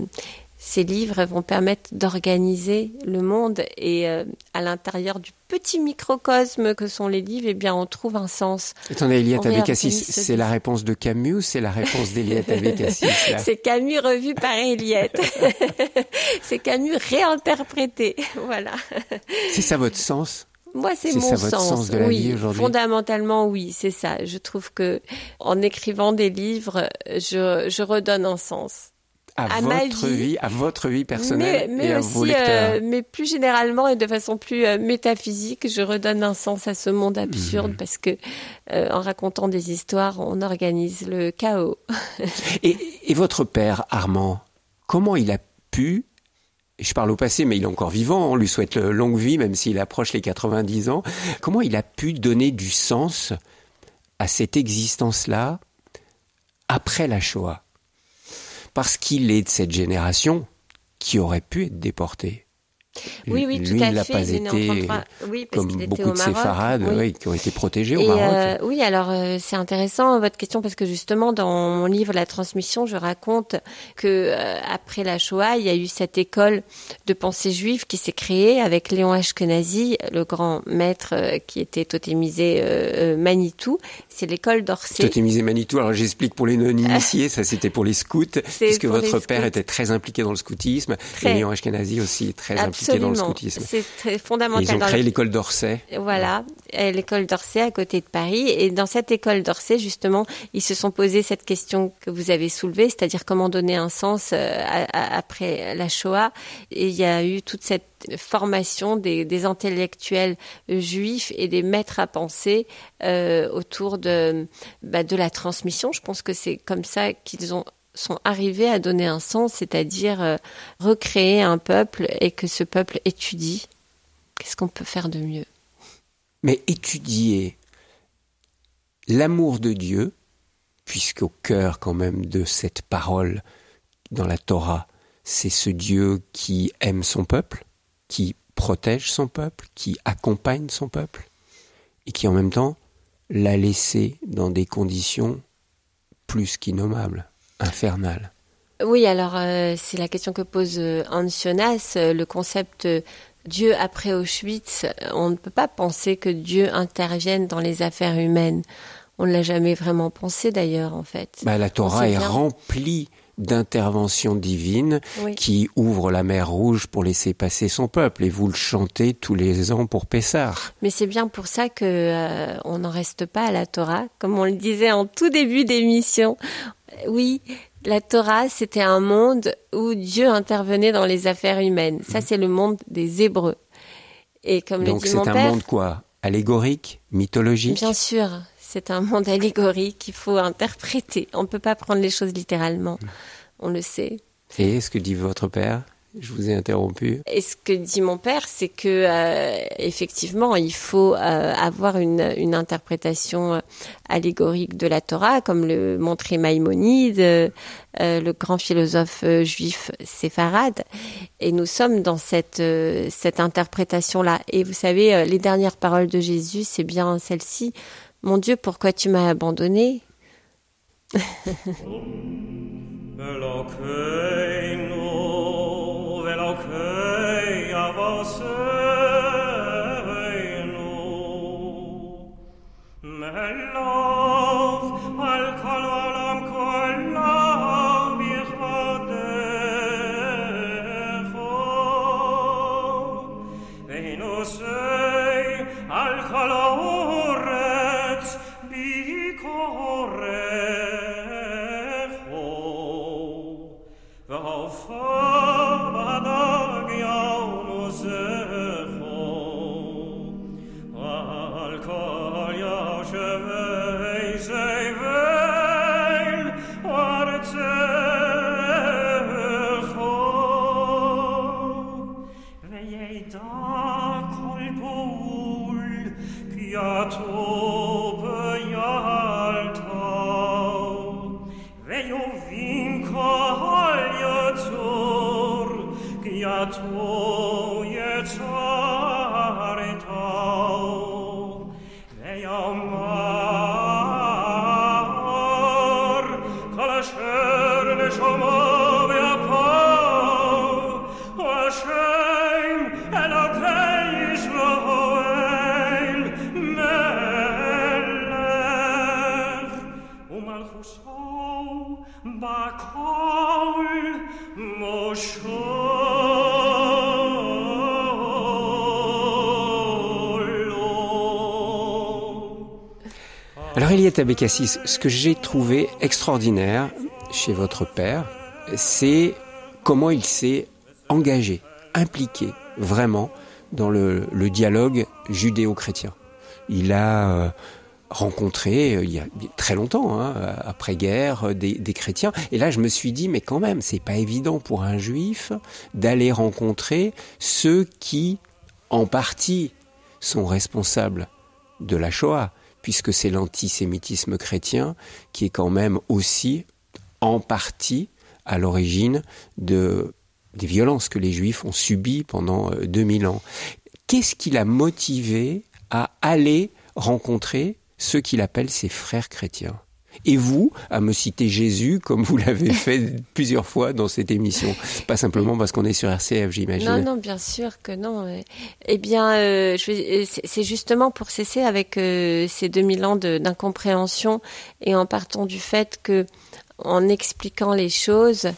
ces livres vont permettre d'organiser le monde et euh, à l'intérieur du petit microcosme que sont les livres, eh bien, on trouve un sens. Attendez, Eliette Abécassis, c'est la réponse de Camus ou c'est la réponse d'Eliette Abécassis C'est Camus revu par Eliette. c'est Camus réinterprété, voilà. C'est ça votre sens? Moi, c'est mon ça, votre sens. de la oui, fondamentalement, oui, c'est ça. Je trouve que en écrivant des livres, je, je redonne un sens à, votre vie. à votre vie personnelle mais, et à aussi, vos lecteurs. Euh, mais plus généralement et de façon plus euh, métaphysique, je redonne un sens à ce monde absurde mhm. parce que euh, en racontant des histoires, on organise le chaos. et, et votre père Armand, comment il a pu je parle au passé, mais il est encore vivant, on lui souhaite longue vie, même s'il approche les 90 ans. Comment il a pu donner du sens à cette existence-là après la Shoah? Parce qu'il est de cette génération qui aurait pu être déportée. Oui, oui, tout Lui, à il n'a fait. pas Il en été 33. Oui, parce comme beaucoup au de séfarades Oui. oui, qui ont été protégés au Et, Maroc. euh, oui, alors euh, c'est intéressant votre question parce que justement dans mon livre La transmission, je raconte que euh, après la Shoah, il y a eu cette école de pensée juive qui s'est créée avec Léon Ashkenazi, le grand maître euh, qui était totémisé euh, euh, Manitou. C'est l'école d'Orsay. Totémisé Manitou, alors j'explique pour les non-initiés, ça c'était pour les scouts, puisque votre père scouts. était très impliqué dans le scoutisme, Très. et Léon Ashkenazi aussi très impliqué dans le Absolument. scoutisme. C'est très Et fondamental. ils ont créé le- l'école d'Orsay. Voilà, euh, l'école d'Orsay à côté de Paris. Et dans cette école d'Orsay, justement, ils se sont posé cette question que vous avez soulevée, c'est-à-dire comment donner un sens euh, à- à- après la Shoah. Et il y a eu toute cette formation des, des intellectuels juifs et des maîtres à penser euh, autour de, bah, de la transmission. Je pense que c'est comme ça qu'ils ont sont arrivés à donner un sens, c'est-à-dire euh, recréer un peuple et que ce peuple étudie. Qu'est-ce qu'on peut faire de mieux? Mais étudier l'amour de Dieu, puisqu'au cœur quand même de cette parole dans la Torah, c'est ce Dieu qui aime son peuple, qui protège son peuple, qui accompagne son peuple, et qui en même temps l'a laissé dans des conditions plus qu'innommables, Oui, alors euh, c'est la question que pose euh, Hans Jonas, euh, le concept euh, Dieu après Auschwitz. euh, On ne peut pas penser que Dieu intervienne dans les affaires humaines. On ne l'a jamais vraiment pensé d'ailleurs, en fait. Bah, la Torah est remplie d'interventions divines Oui. qui ouvrent la mer Rouge pour laisser passer son peuple. Et vous le chantez tous les ans pour Pessar. Mais c'est bien pour ça que euh, on n'en reste pas à la Torah, comme on le disait en tout début d'émission. Oui, la Torah, c'était un monde où Dieu intervenait dans les affaires humaines. Ça, c'est le monde des Hébreux. Et comme Mhm. Donc le dit c'est mon un père, monde quoi? Allégorique? Mythologique? Bien sûr, c'est un monde allégorique qu'il faut interpréter. On ne peut pas prendre les choses littéralement. On le sait. Et ce que dit votre père? Je vous ai interrompu. Et ce que dit mon père, c'est que euh, effectivement, il faut euh, avoir une, une interprétation euh, allégorique de la Torah, comme le montrait Maïmonide, euh, le grand philosophe juif séfarade. Et nous sommes dans cette cette interprétation-là. Et vous savez, les dernières paroles de Jésus, c'est bien celle-ci. Mon Dieu, pourquoi tu m'as abandonné? Alors Eliette Abécassis, ce que j'ai trouvé extraordinaire chez votre père, c'est comment il s'est engagé, impliqué vraiment dans le, dialogue judéo-chrétien. Il a euh, rencontré, euh, il y a très longtemps, hein, après-guerre, euh, des, des chrétiens. Et là, je me suis dit, mais quand même, c'est pas évident pour un juif d'aller rencontrer ceux qui, en partie, sont responsables de la Shoah, puisque c'est l'antisémitisme chrétien qui est quand même aussi en partie à l'origine de des violences que les Juifs ont subies pendant 2000 ans. Qu'est-ce qui l'a motivé à aller rencontrer ceux qu'il appelle ses frères chrétiens? Et vous à me citer Jésus comme vous l'avez fait plusieurs fois dans cette émission. Pas simplement parce qu'on est sur RCF, j'imagine. Non, non, bien sûr que non. Eh bien, euh, c'est justement pour cesser avec euh, ces 2000 ans d'incompréhension et en partant du fait que, en expliquant les choses,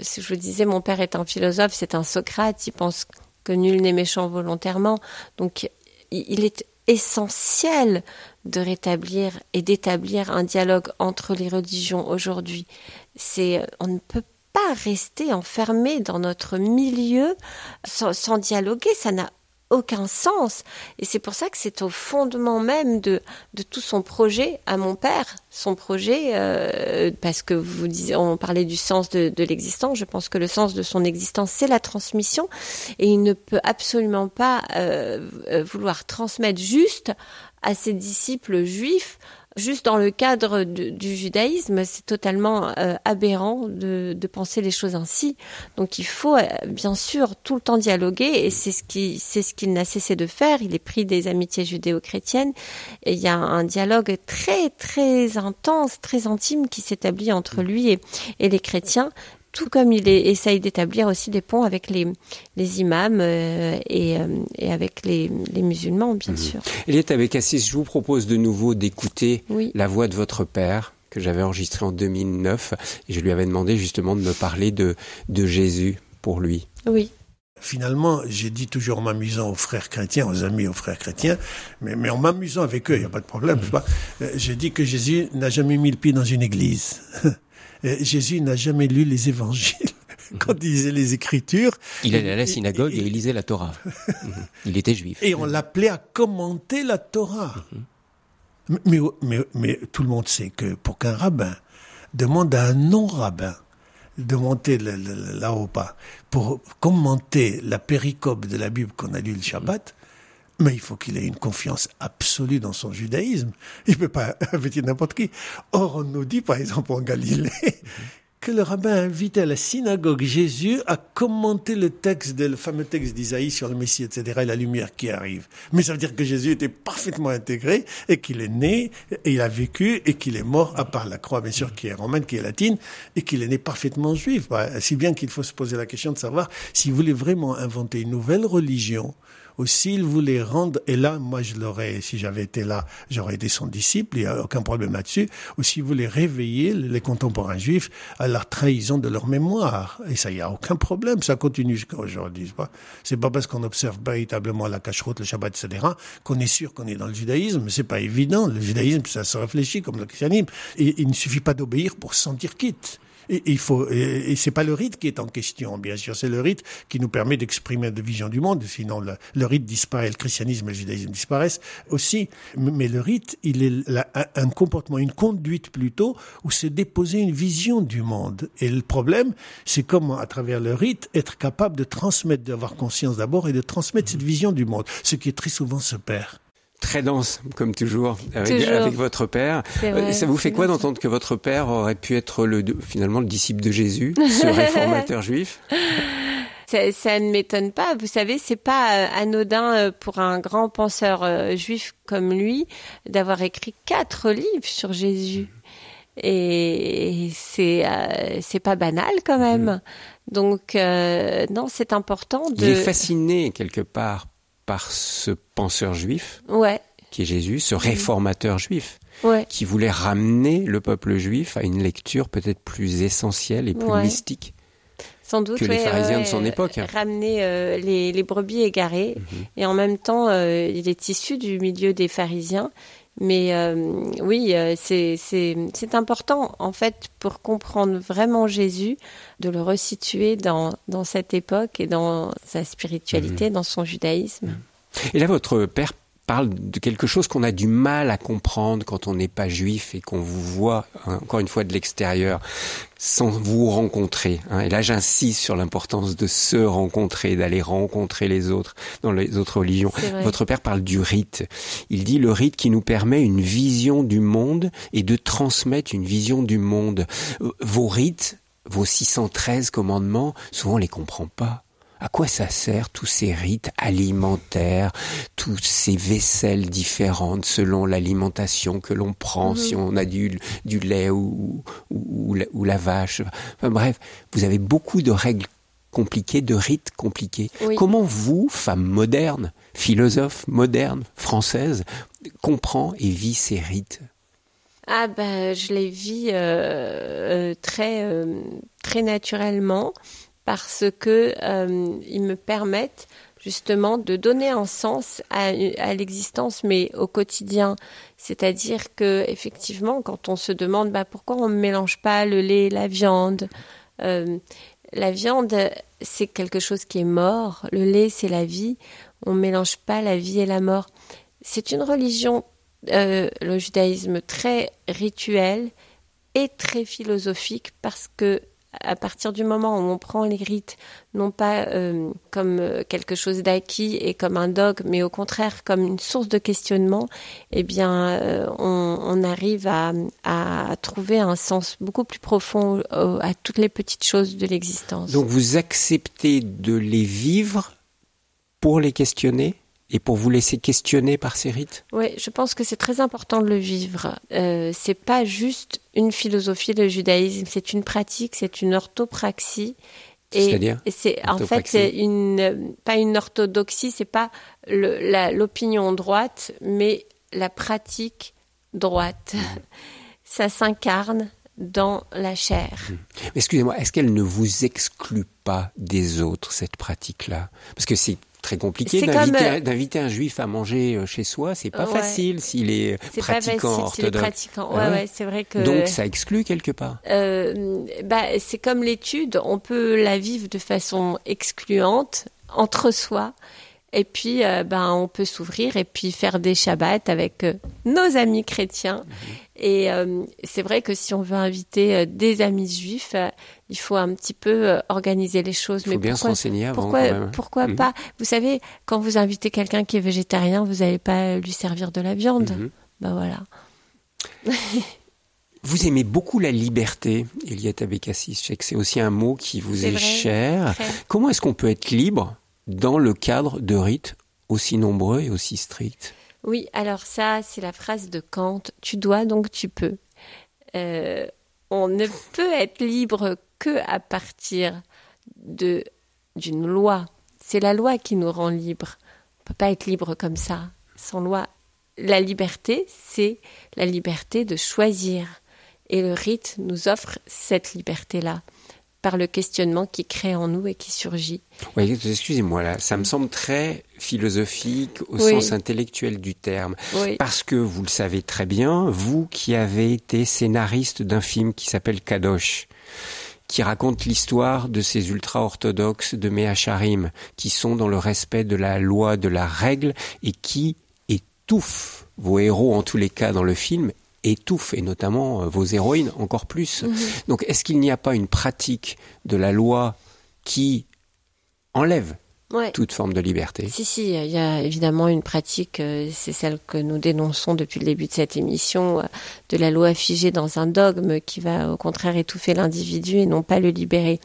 je vous disais, mon père est un philosophe, c'est un Socrate, il pense que nul n'est méchant volontairement. Donc, il est essentiel de rétablir et d'établir un dialogue entre les religions aujourd'hui. C'est, on ne peut pas rester enfermé dans notre milieu sans, sans dialoguer. Ça n'a aucun sens. Et c'est pour ça que c'est au fondement même de, de tout son projet à mon père. Son projet, euh, parce que vous disiez, on parlait du sens de, de l'existence. Je pense que le sens de son existence, c'est la transmission. Et il ne peut absolument pas euh, vouloir transmettre juste à ses disciples juifs juste dans le cadre du judaïsme, c'est totalement euh, aberrant de, de, penser les choses ainsi. Donc il faut euh, bien sûr tout le temps dialoguer et c'est ce qui c'est ce qu'il n'a cessé de faire. Il est pris des amitiés judéo-chrétiennes et il y a un dialogue très très intense, très intime qui s'établit entre lui et, et les chrétiens tout comme il essaye d'établir aussi des ponts avec les, les imams euh, et, euh, et, avec les, les, musulmans, bien mmh. sûr. Eliette avec Assis, je vous propose de nouveau d'écouter oui. la voix de votre père que j'avais enregistré en 2009 et je lui avais demandé justement de me parler de, de Jésus pour lui. Oui. Finalement, j'ai dit toujours en m'amusant aux frères chrétiens, aux amis aux frères chrétiens, mais, mais en m'amusant avec eux, il n'y a pas de problème. Mmh. J'ai dit que Jésus n'a jamais mis le pied dans une église. Jésus n'a jamais lu les évangiles. Quand il lisait les Écritures, il allait à la synagogue et il lisait la Torah. il était juif. Et on l'appelait à commenter la Torah. mais, mais, mais, tout le monde sait que pour qu'un rabbin demande à un non-rabbin de monter là-haut pas pour commenter la péricope de la Bible qu'on a lu le Shabbat, mais il faut qu'il ait une confiance absolue dans son judaïsme. Il ne peut pas inviter n'importe qui. Or, on nous dit, par exemple, en Galilée, que le rabbin invitait à la synagogue Jésus à commenter le texte, le fameux texte d'Isaïe sur le Messie, etc., et la lumière qui arrive. Mais ça veut dire que Jésus était parfaitement intégré et qu'il est né, et il a vécu, et qu'il est mort, à part la croix, bien sûr, qui est romaine, qui est latine, et qu'il est né parfaitement juif. Bah, si bien qu'il faut se poser la question de savoir s'il voulait vraiment inventer une nouvelle religion, ou s'il voulait rendre, et là, moi je l'aurais, si j'avais été là, j'aurais été son disciple, il n'y a aucun problème là-dessus, ou s'il voulait réveiller les contemporains juifs à la trahison de leur mémoire. Et ça, il n'y a aucun problème, ça continue jusqu'à aujourd'hui. C'est pas, parce qu'on observe véritablement la cacheroute, le Shabbat, etc., qu'on est sûr qu'on est dans le judaïsme. C'est pas évident. Le judaïsme, ça se réfléchit comme le christianisme. Et il ne suffit pas d'obéir pour se sentir quitte. Et, il faut, et, c'est pas le rite qui est en question, bien sûr, c'est le rite qui nous permet d'exprimer de vision du monde. Sinon, le, le, rite disparaît, le christianisme et le judaïsme disparaissent aussi. Mais le rite, il est un comportement, une conduite plutôt, où c'est déposer une vision du monde. Et le problème, c'est comment, à travers le rite, être capable de transmettre, d'avoir conscience d'abord et de transmettre cette vision du monde, ce qui très souvent se perd très dense, comme toujours, avec, toujours. avec votre père. Vrai, ça vous fait quoi d'entendre que votre père aurait pu être le, finalement le disciple de Jésus, ce réformateur juif? Ça, ça, ne m'étonne pas. Vous savez, c'est pas euh, anodin euh, pour un grand penseur euh, juif comme lui d'avoir écrit quatre livres sur Jésus. Et c'est c'est pas banal quand même. Donc non, c'est important de. Il est fasciné quelque part par ce penseur juif, ouais. qui est Jésus, ce réformateur juif, ouais. qui voulait ramener le peuple juif à une lecture peut-être plus essentielle et plus ouais. mystique. Sans doute, que les pharisiens de son époque. Ramener euh, les, les, brebis égarées. -hmm. Et en même temps, euh, il est issu du milieu des pharisiens. Mais euh, oui, c'est important, en fait, pour comprendre vraiment Jésus, de le resituer dans, dans cette époque et dans sa spiritualité, mmh. dans son judaïsme. Et là, votre père parle de quelque chose qu'on a du mal à comprendre quand on n'est pas juif et qu'on vous voit, hein, encore une fois, de l'extérieur, sans vous rencontrer. Hein. Et là, j'insiste sur l'importance de se rencontrer, d'aller rencontrer les autres dans les autres religions. Votre père parle du rite. Il dit le rite qui nous permet une vision du monde et de transmettre une vision du monde. Vos rites, vos 613 commandements, souvent on les comprend pas. À quoi ça sert tous ces rites alimentaires, tous ces vaisselles différentes selon l'alimentation que l'on prend, Mhm. si on a du, du lait ou, ou, ou la, ou la vache? Enfin, bref, vous avez beaucoup de règles compliquées, de rites compliqués. Oui. Comment vous, femme moderne, philosophe moderne, française, comprend et vit ces rites? Ah ben, je les vis euh, euh, très euh, très naturellement parce que euh, ils me permettent justement de donner un sens à, l'existence, mais au quotidien. C'est-à-dire que effectivement, quand on se demande bah, pourquoi on ne mélange pas le lait et la viande, euh, la viande c'est quelque chose qui est mort, le lait c'est la vie. On ne mélange pas la vie et la mort. C'est une religion euh, le judaïsme très rituel et très philosophique parce que à partir du moment où on prend les rites non pas euh, comme euh, quelque chose d'acquis et comme un dogme, mais au contraire comme une source de questionnement, eh bien, euh, on, arrive à, trouver un sens beaucoup plus profond à toutes les petites choses de l'existence. Donc vous acceptez de les vivre pour les questionner? Et pour vous laisser questionner par ces rites? Oui, je pense que c'est très important de le vivre. Euh, c'est pas juste une philosophie le judaïsme, c'est une pratique, c'est une orthopraxie. C'est-à-dire? c'est en fait c'est une pas une orthodoxie, c'est pas l'opinion droite, mais la pratique droite. Mmh. Ça s'incarne dans la chair. Mmh. Excusez-moi, est-ce qu'elle ne vous exclut pas des autres cette pratique-là? Parce que c'est très compliqué d'inviter un juif à manger chez soi. C'est pas ouais. facile s'il est, est pratiquant orthodoxe. Pratiquant. Ouais, ouais, c'est vrai que. Donc ça exclut quelque part. Euh, bah, c'est comme l'étude. On peut la vivre de façon excluante entre soi. Et puis, euh, ben, on peut s'ouvrir et puis faire des shabbats avec euh, nos amis chrétiens. Mmh. Et euh, c'est vrai que si on veut inviter des amis juifs, il faut un petit peu organiser les choses. Il faut Mais bien pourquoi, se renseigner avant. Pourquoi, quand même. pourquoi mmh. pas? Vous savez, quand vous invitez quelqu'un qui est végétarien, vous n'allez pas lui servir de la viande. Mmh. Ben voilà. Vous aimez beaucoup la liberté, Eliette Abécassis. Je sais que c'est aussi un mot qui vous est, est vrai, cher. Comment est-ce qu'on peut être libre dans le cadre de rites aussi nombreux et aussi stricts? Oui, alors ça, c'est la phrase de Kant. Tu dois, donc tu peux. Euh, on ne peut être libre que à partir de d'une loi. C'est la loi qui nous rend libres. On peut pas être libre comme ça, sans loi. La liberté, c'est la liberté de choisir. Et le rite nous offre cette liberté-là par le questionnement qui crée en nous et qui surgit. Oui, excusez-moi là, ça me semble très philosophique au Oui. sens intellectuel du terme. Oui. Parce que vous le savez très bien, vous qui avez été scénariste d'un film qui s'appelle Kadosh, qui raconte l'histoire de ces ultra-orthodoxes de Mehacharim, qui sont dans le respect de la loi, de la règle, et qui étouffent vos héros, en tous les cas dans le film, étouffent, et notamment euh, vos héroïnes encore plus. Mhm. Donc est-ce qu'il n'y a pas une pratique de la loi qui enlève Ouais. toute forme de liberté Si, si, il y a évidemment une pratique, euh, c'est celle que nous dénonçons depuis le début de cette émission, euh, de la loi figée dans un dogme qui va au contraire étouffer l'individu et non pas le libérer.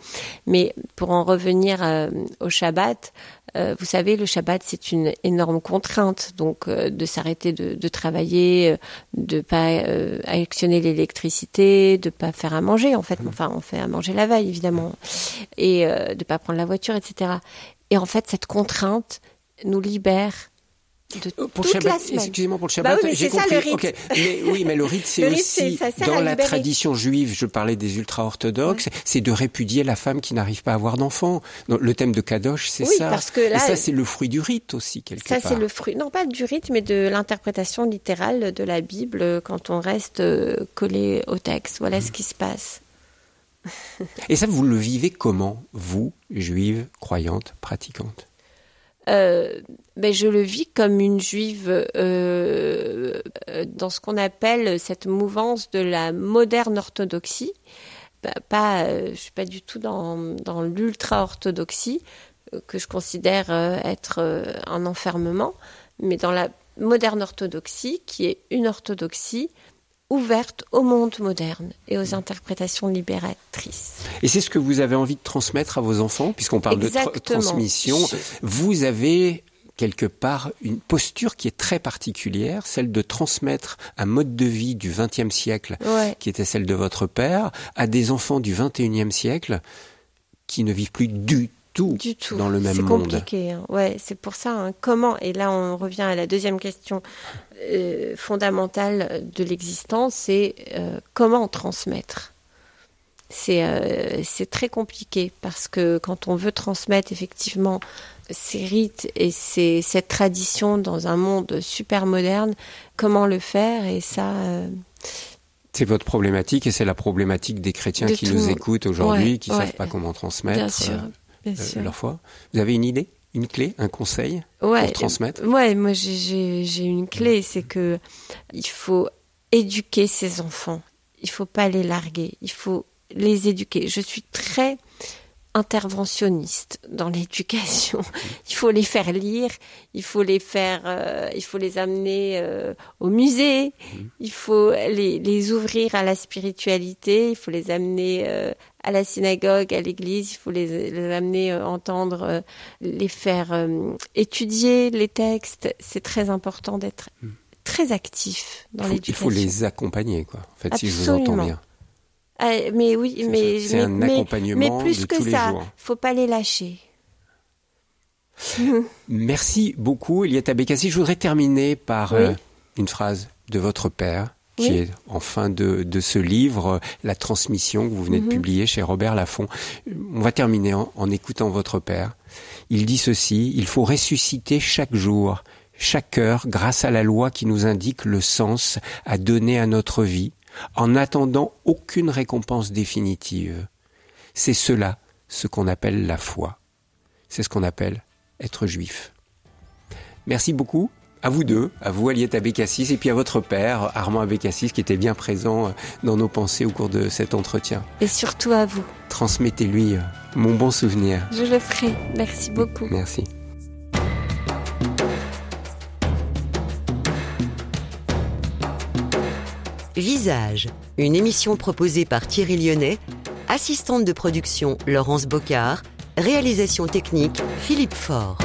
Mais pour en revenir euh, au Shabbat, euh, vous savez, le Shabbat, c'est une énorme contrainte, donc euh, de s'arrêter de, de travailler, de pas actionner l'électricité, de pas faire à manger, en fait. Enfin, on fait à manger la veille, évidemment, et de pas prendre la voiture, etc. Et en fait, cette contrainte nous libère de Euh, Pour toute le la Shabbat, semaine. excusez-moi pour le Bah Shabbat, oui, mais j'ai c'est ça, compris. le rite. Mais oui, mais le rite, c'est aussi dans la libérer. tradition juive. Je parlais des ultra-orthodoxes, c'est de répudier la femme qui n'arrive pas à avoir d'enfant. Le thème de Kadosh, c'est Oui, ça. parce que Et ça, c'est le fruit du rite aussi quelque Ça, part. c'est le fruit, non pas du rite, mais de l'interprétation littérale de la Bible euh, quand on reste euh, collé au texte. Voilà Mmh. ce qui se passe. Et ça, vous le vivez comment, vous, juive, croyante, pratiquante? Euh, ben, je le vis comme une juive euh, dans ce qu'on appelle cette mouvance de la moderne orthodoxie. Bah, pas, euh, je suis pas du tout dans, l'ultra-orthodoxie, euh, que je considère être un enfermement, mais dans la moderne orthodoxie, qui est une orthodoxie ouverte au monde moderne et aux interprétations libératrices. Et c'est ce que vous avez envie de transmettre à vos enfants, puisqu'on parle de transmission. Vous avez quelque part une posture qui est très particulière, celle de transmettre un mode de vie du XXe siècle, qui était celle de votre père, à des enfants du XXIe siècle qui ne vivent plus du tout, du tout. dans le même monde. C'est compliqué. Hein. Ouais, c'est pour ça. Hein. Comment Et là, on revient à la deuxième question euh, fondamentale de l'existence, c'est euh, comment transmettre? C'est euh, c'est très compliqué parce que quand on veut transmettre effectivement ces rites et ces, cette tradition dans un monde super moderne, comment le faire? Et ça. c'est votre problématique et c'est la problématique des chrétiens qui nous écoutent aujourd'hui, qui ne savent pas comment transmettre. Bien sûr. Euh, leur foi. Vous avez une idée, une clé, un conseil pour transmettre Ouais, moi j'ai une clé, c'est que il faut éduquer ses enfants. Il faut pas les larguer. Il faut les éduquer. Je suis très interventionniste dans l'éducation. Il faut les faire lire, il faut les faire, euh, il faut les amener euh, au musée, mhm. il faut les, les, ouvrir à la spiritualité, il faut les amener euh, à la synagogue, à l'église, il faut les, les amener entendre, les faire étudier les textes. C'est très important d'être mhm. très actif dans l'éducation. Il faut les accompagner, quoi. En fait, si je vous entends bien. Ah, mais oui, mais c'est un accompagnement mais plus de que tous ça, les jours. faut pas les lâcher. Merci beaucoup, Eliette Bekassi. Je voudrais terminer par euh, une phrase de votre père, qui est en fin de, de, ce livre, La transmission que vous venez de mhm. publier chez Robert Laffont. On va terminer en, en écoutant votre père. Il dit ceci, il faut ressusciter chaque jour, chaque heure, grâce à la loi qui nous indique le sens à donner à notre vie, en attendant aucune récompense définitive. C'est cela ce qu'on appelle la foi. C'est ce qu'on appelle être juif. Merci beaucoup à vous deux, à vous Aliette Abécassis et puis à votre père Armand Abécassis qui était bien présent euh, dans nos pensées au cours de cet entretien. Et surtout à vous. Transmettez-lui euh, mon bon souvenir. Je le ferai. Merci beaucoup. Merci. Visage, une émission proposée par Thierry Lyonnais, assistante de production Laurence Bocard, réalisation technique Philippe Faure.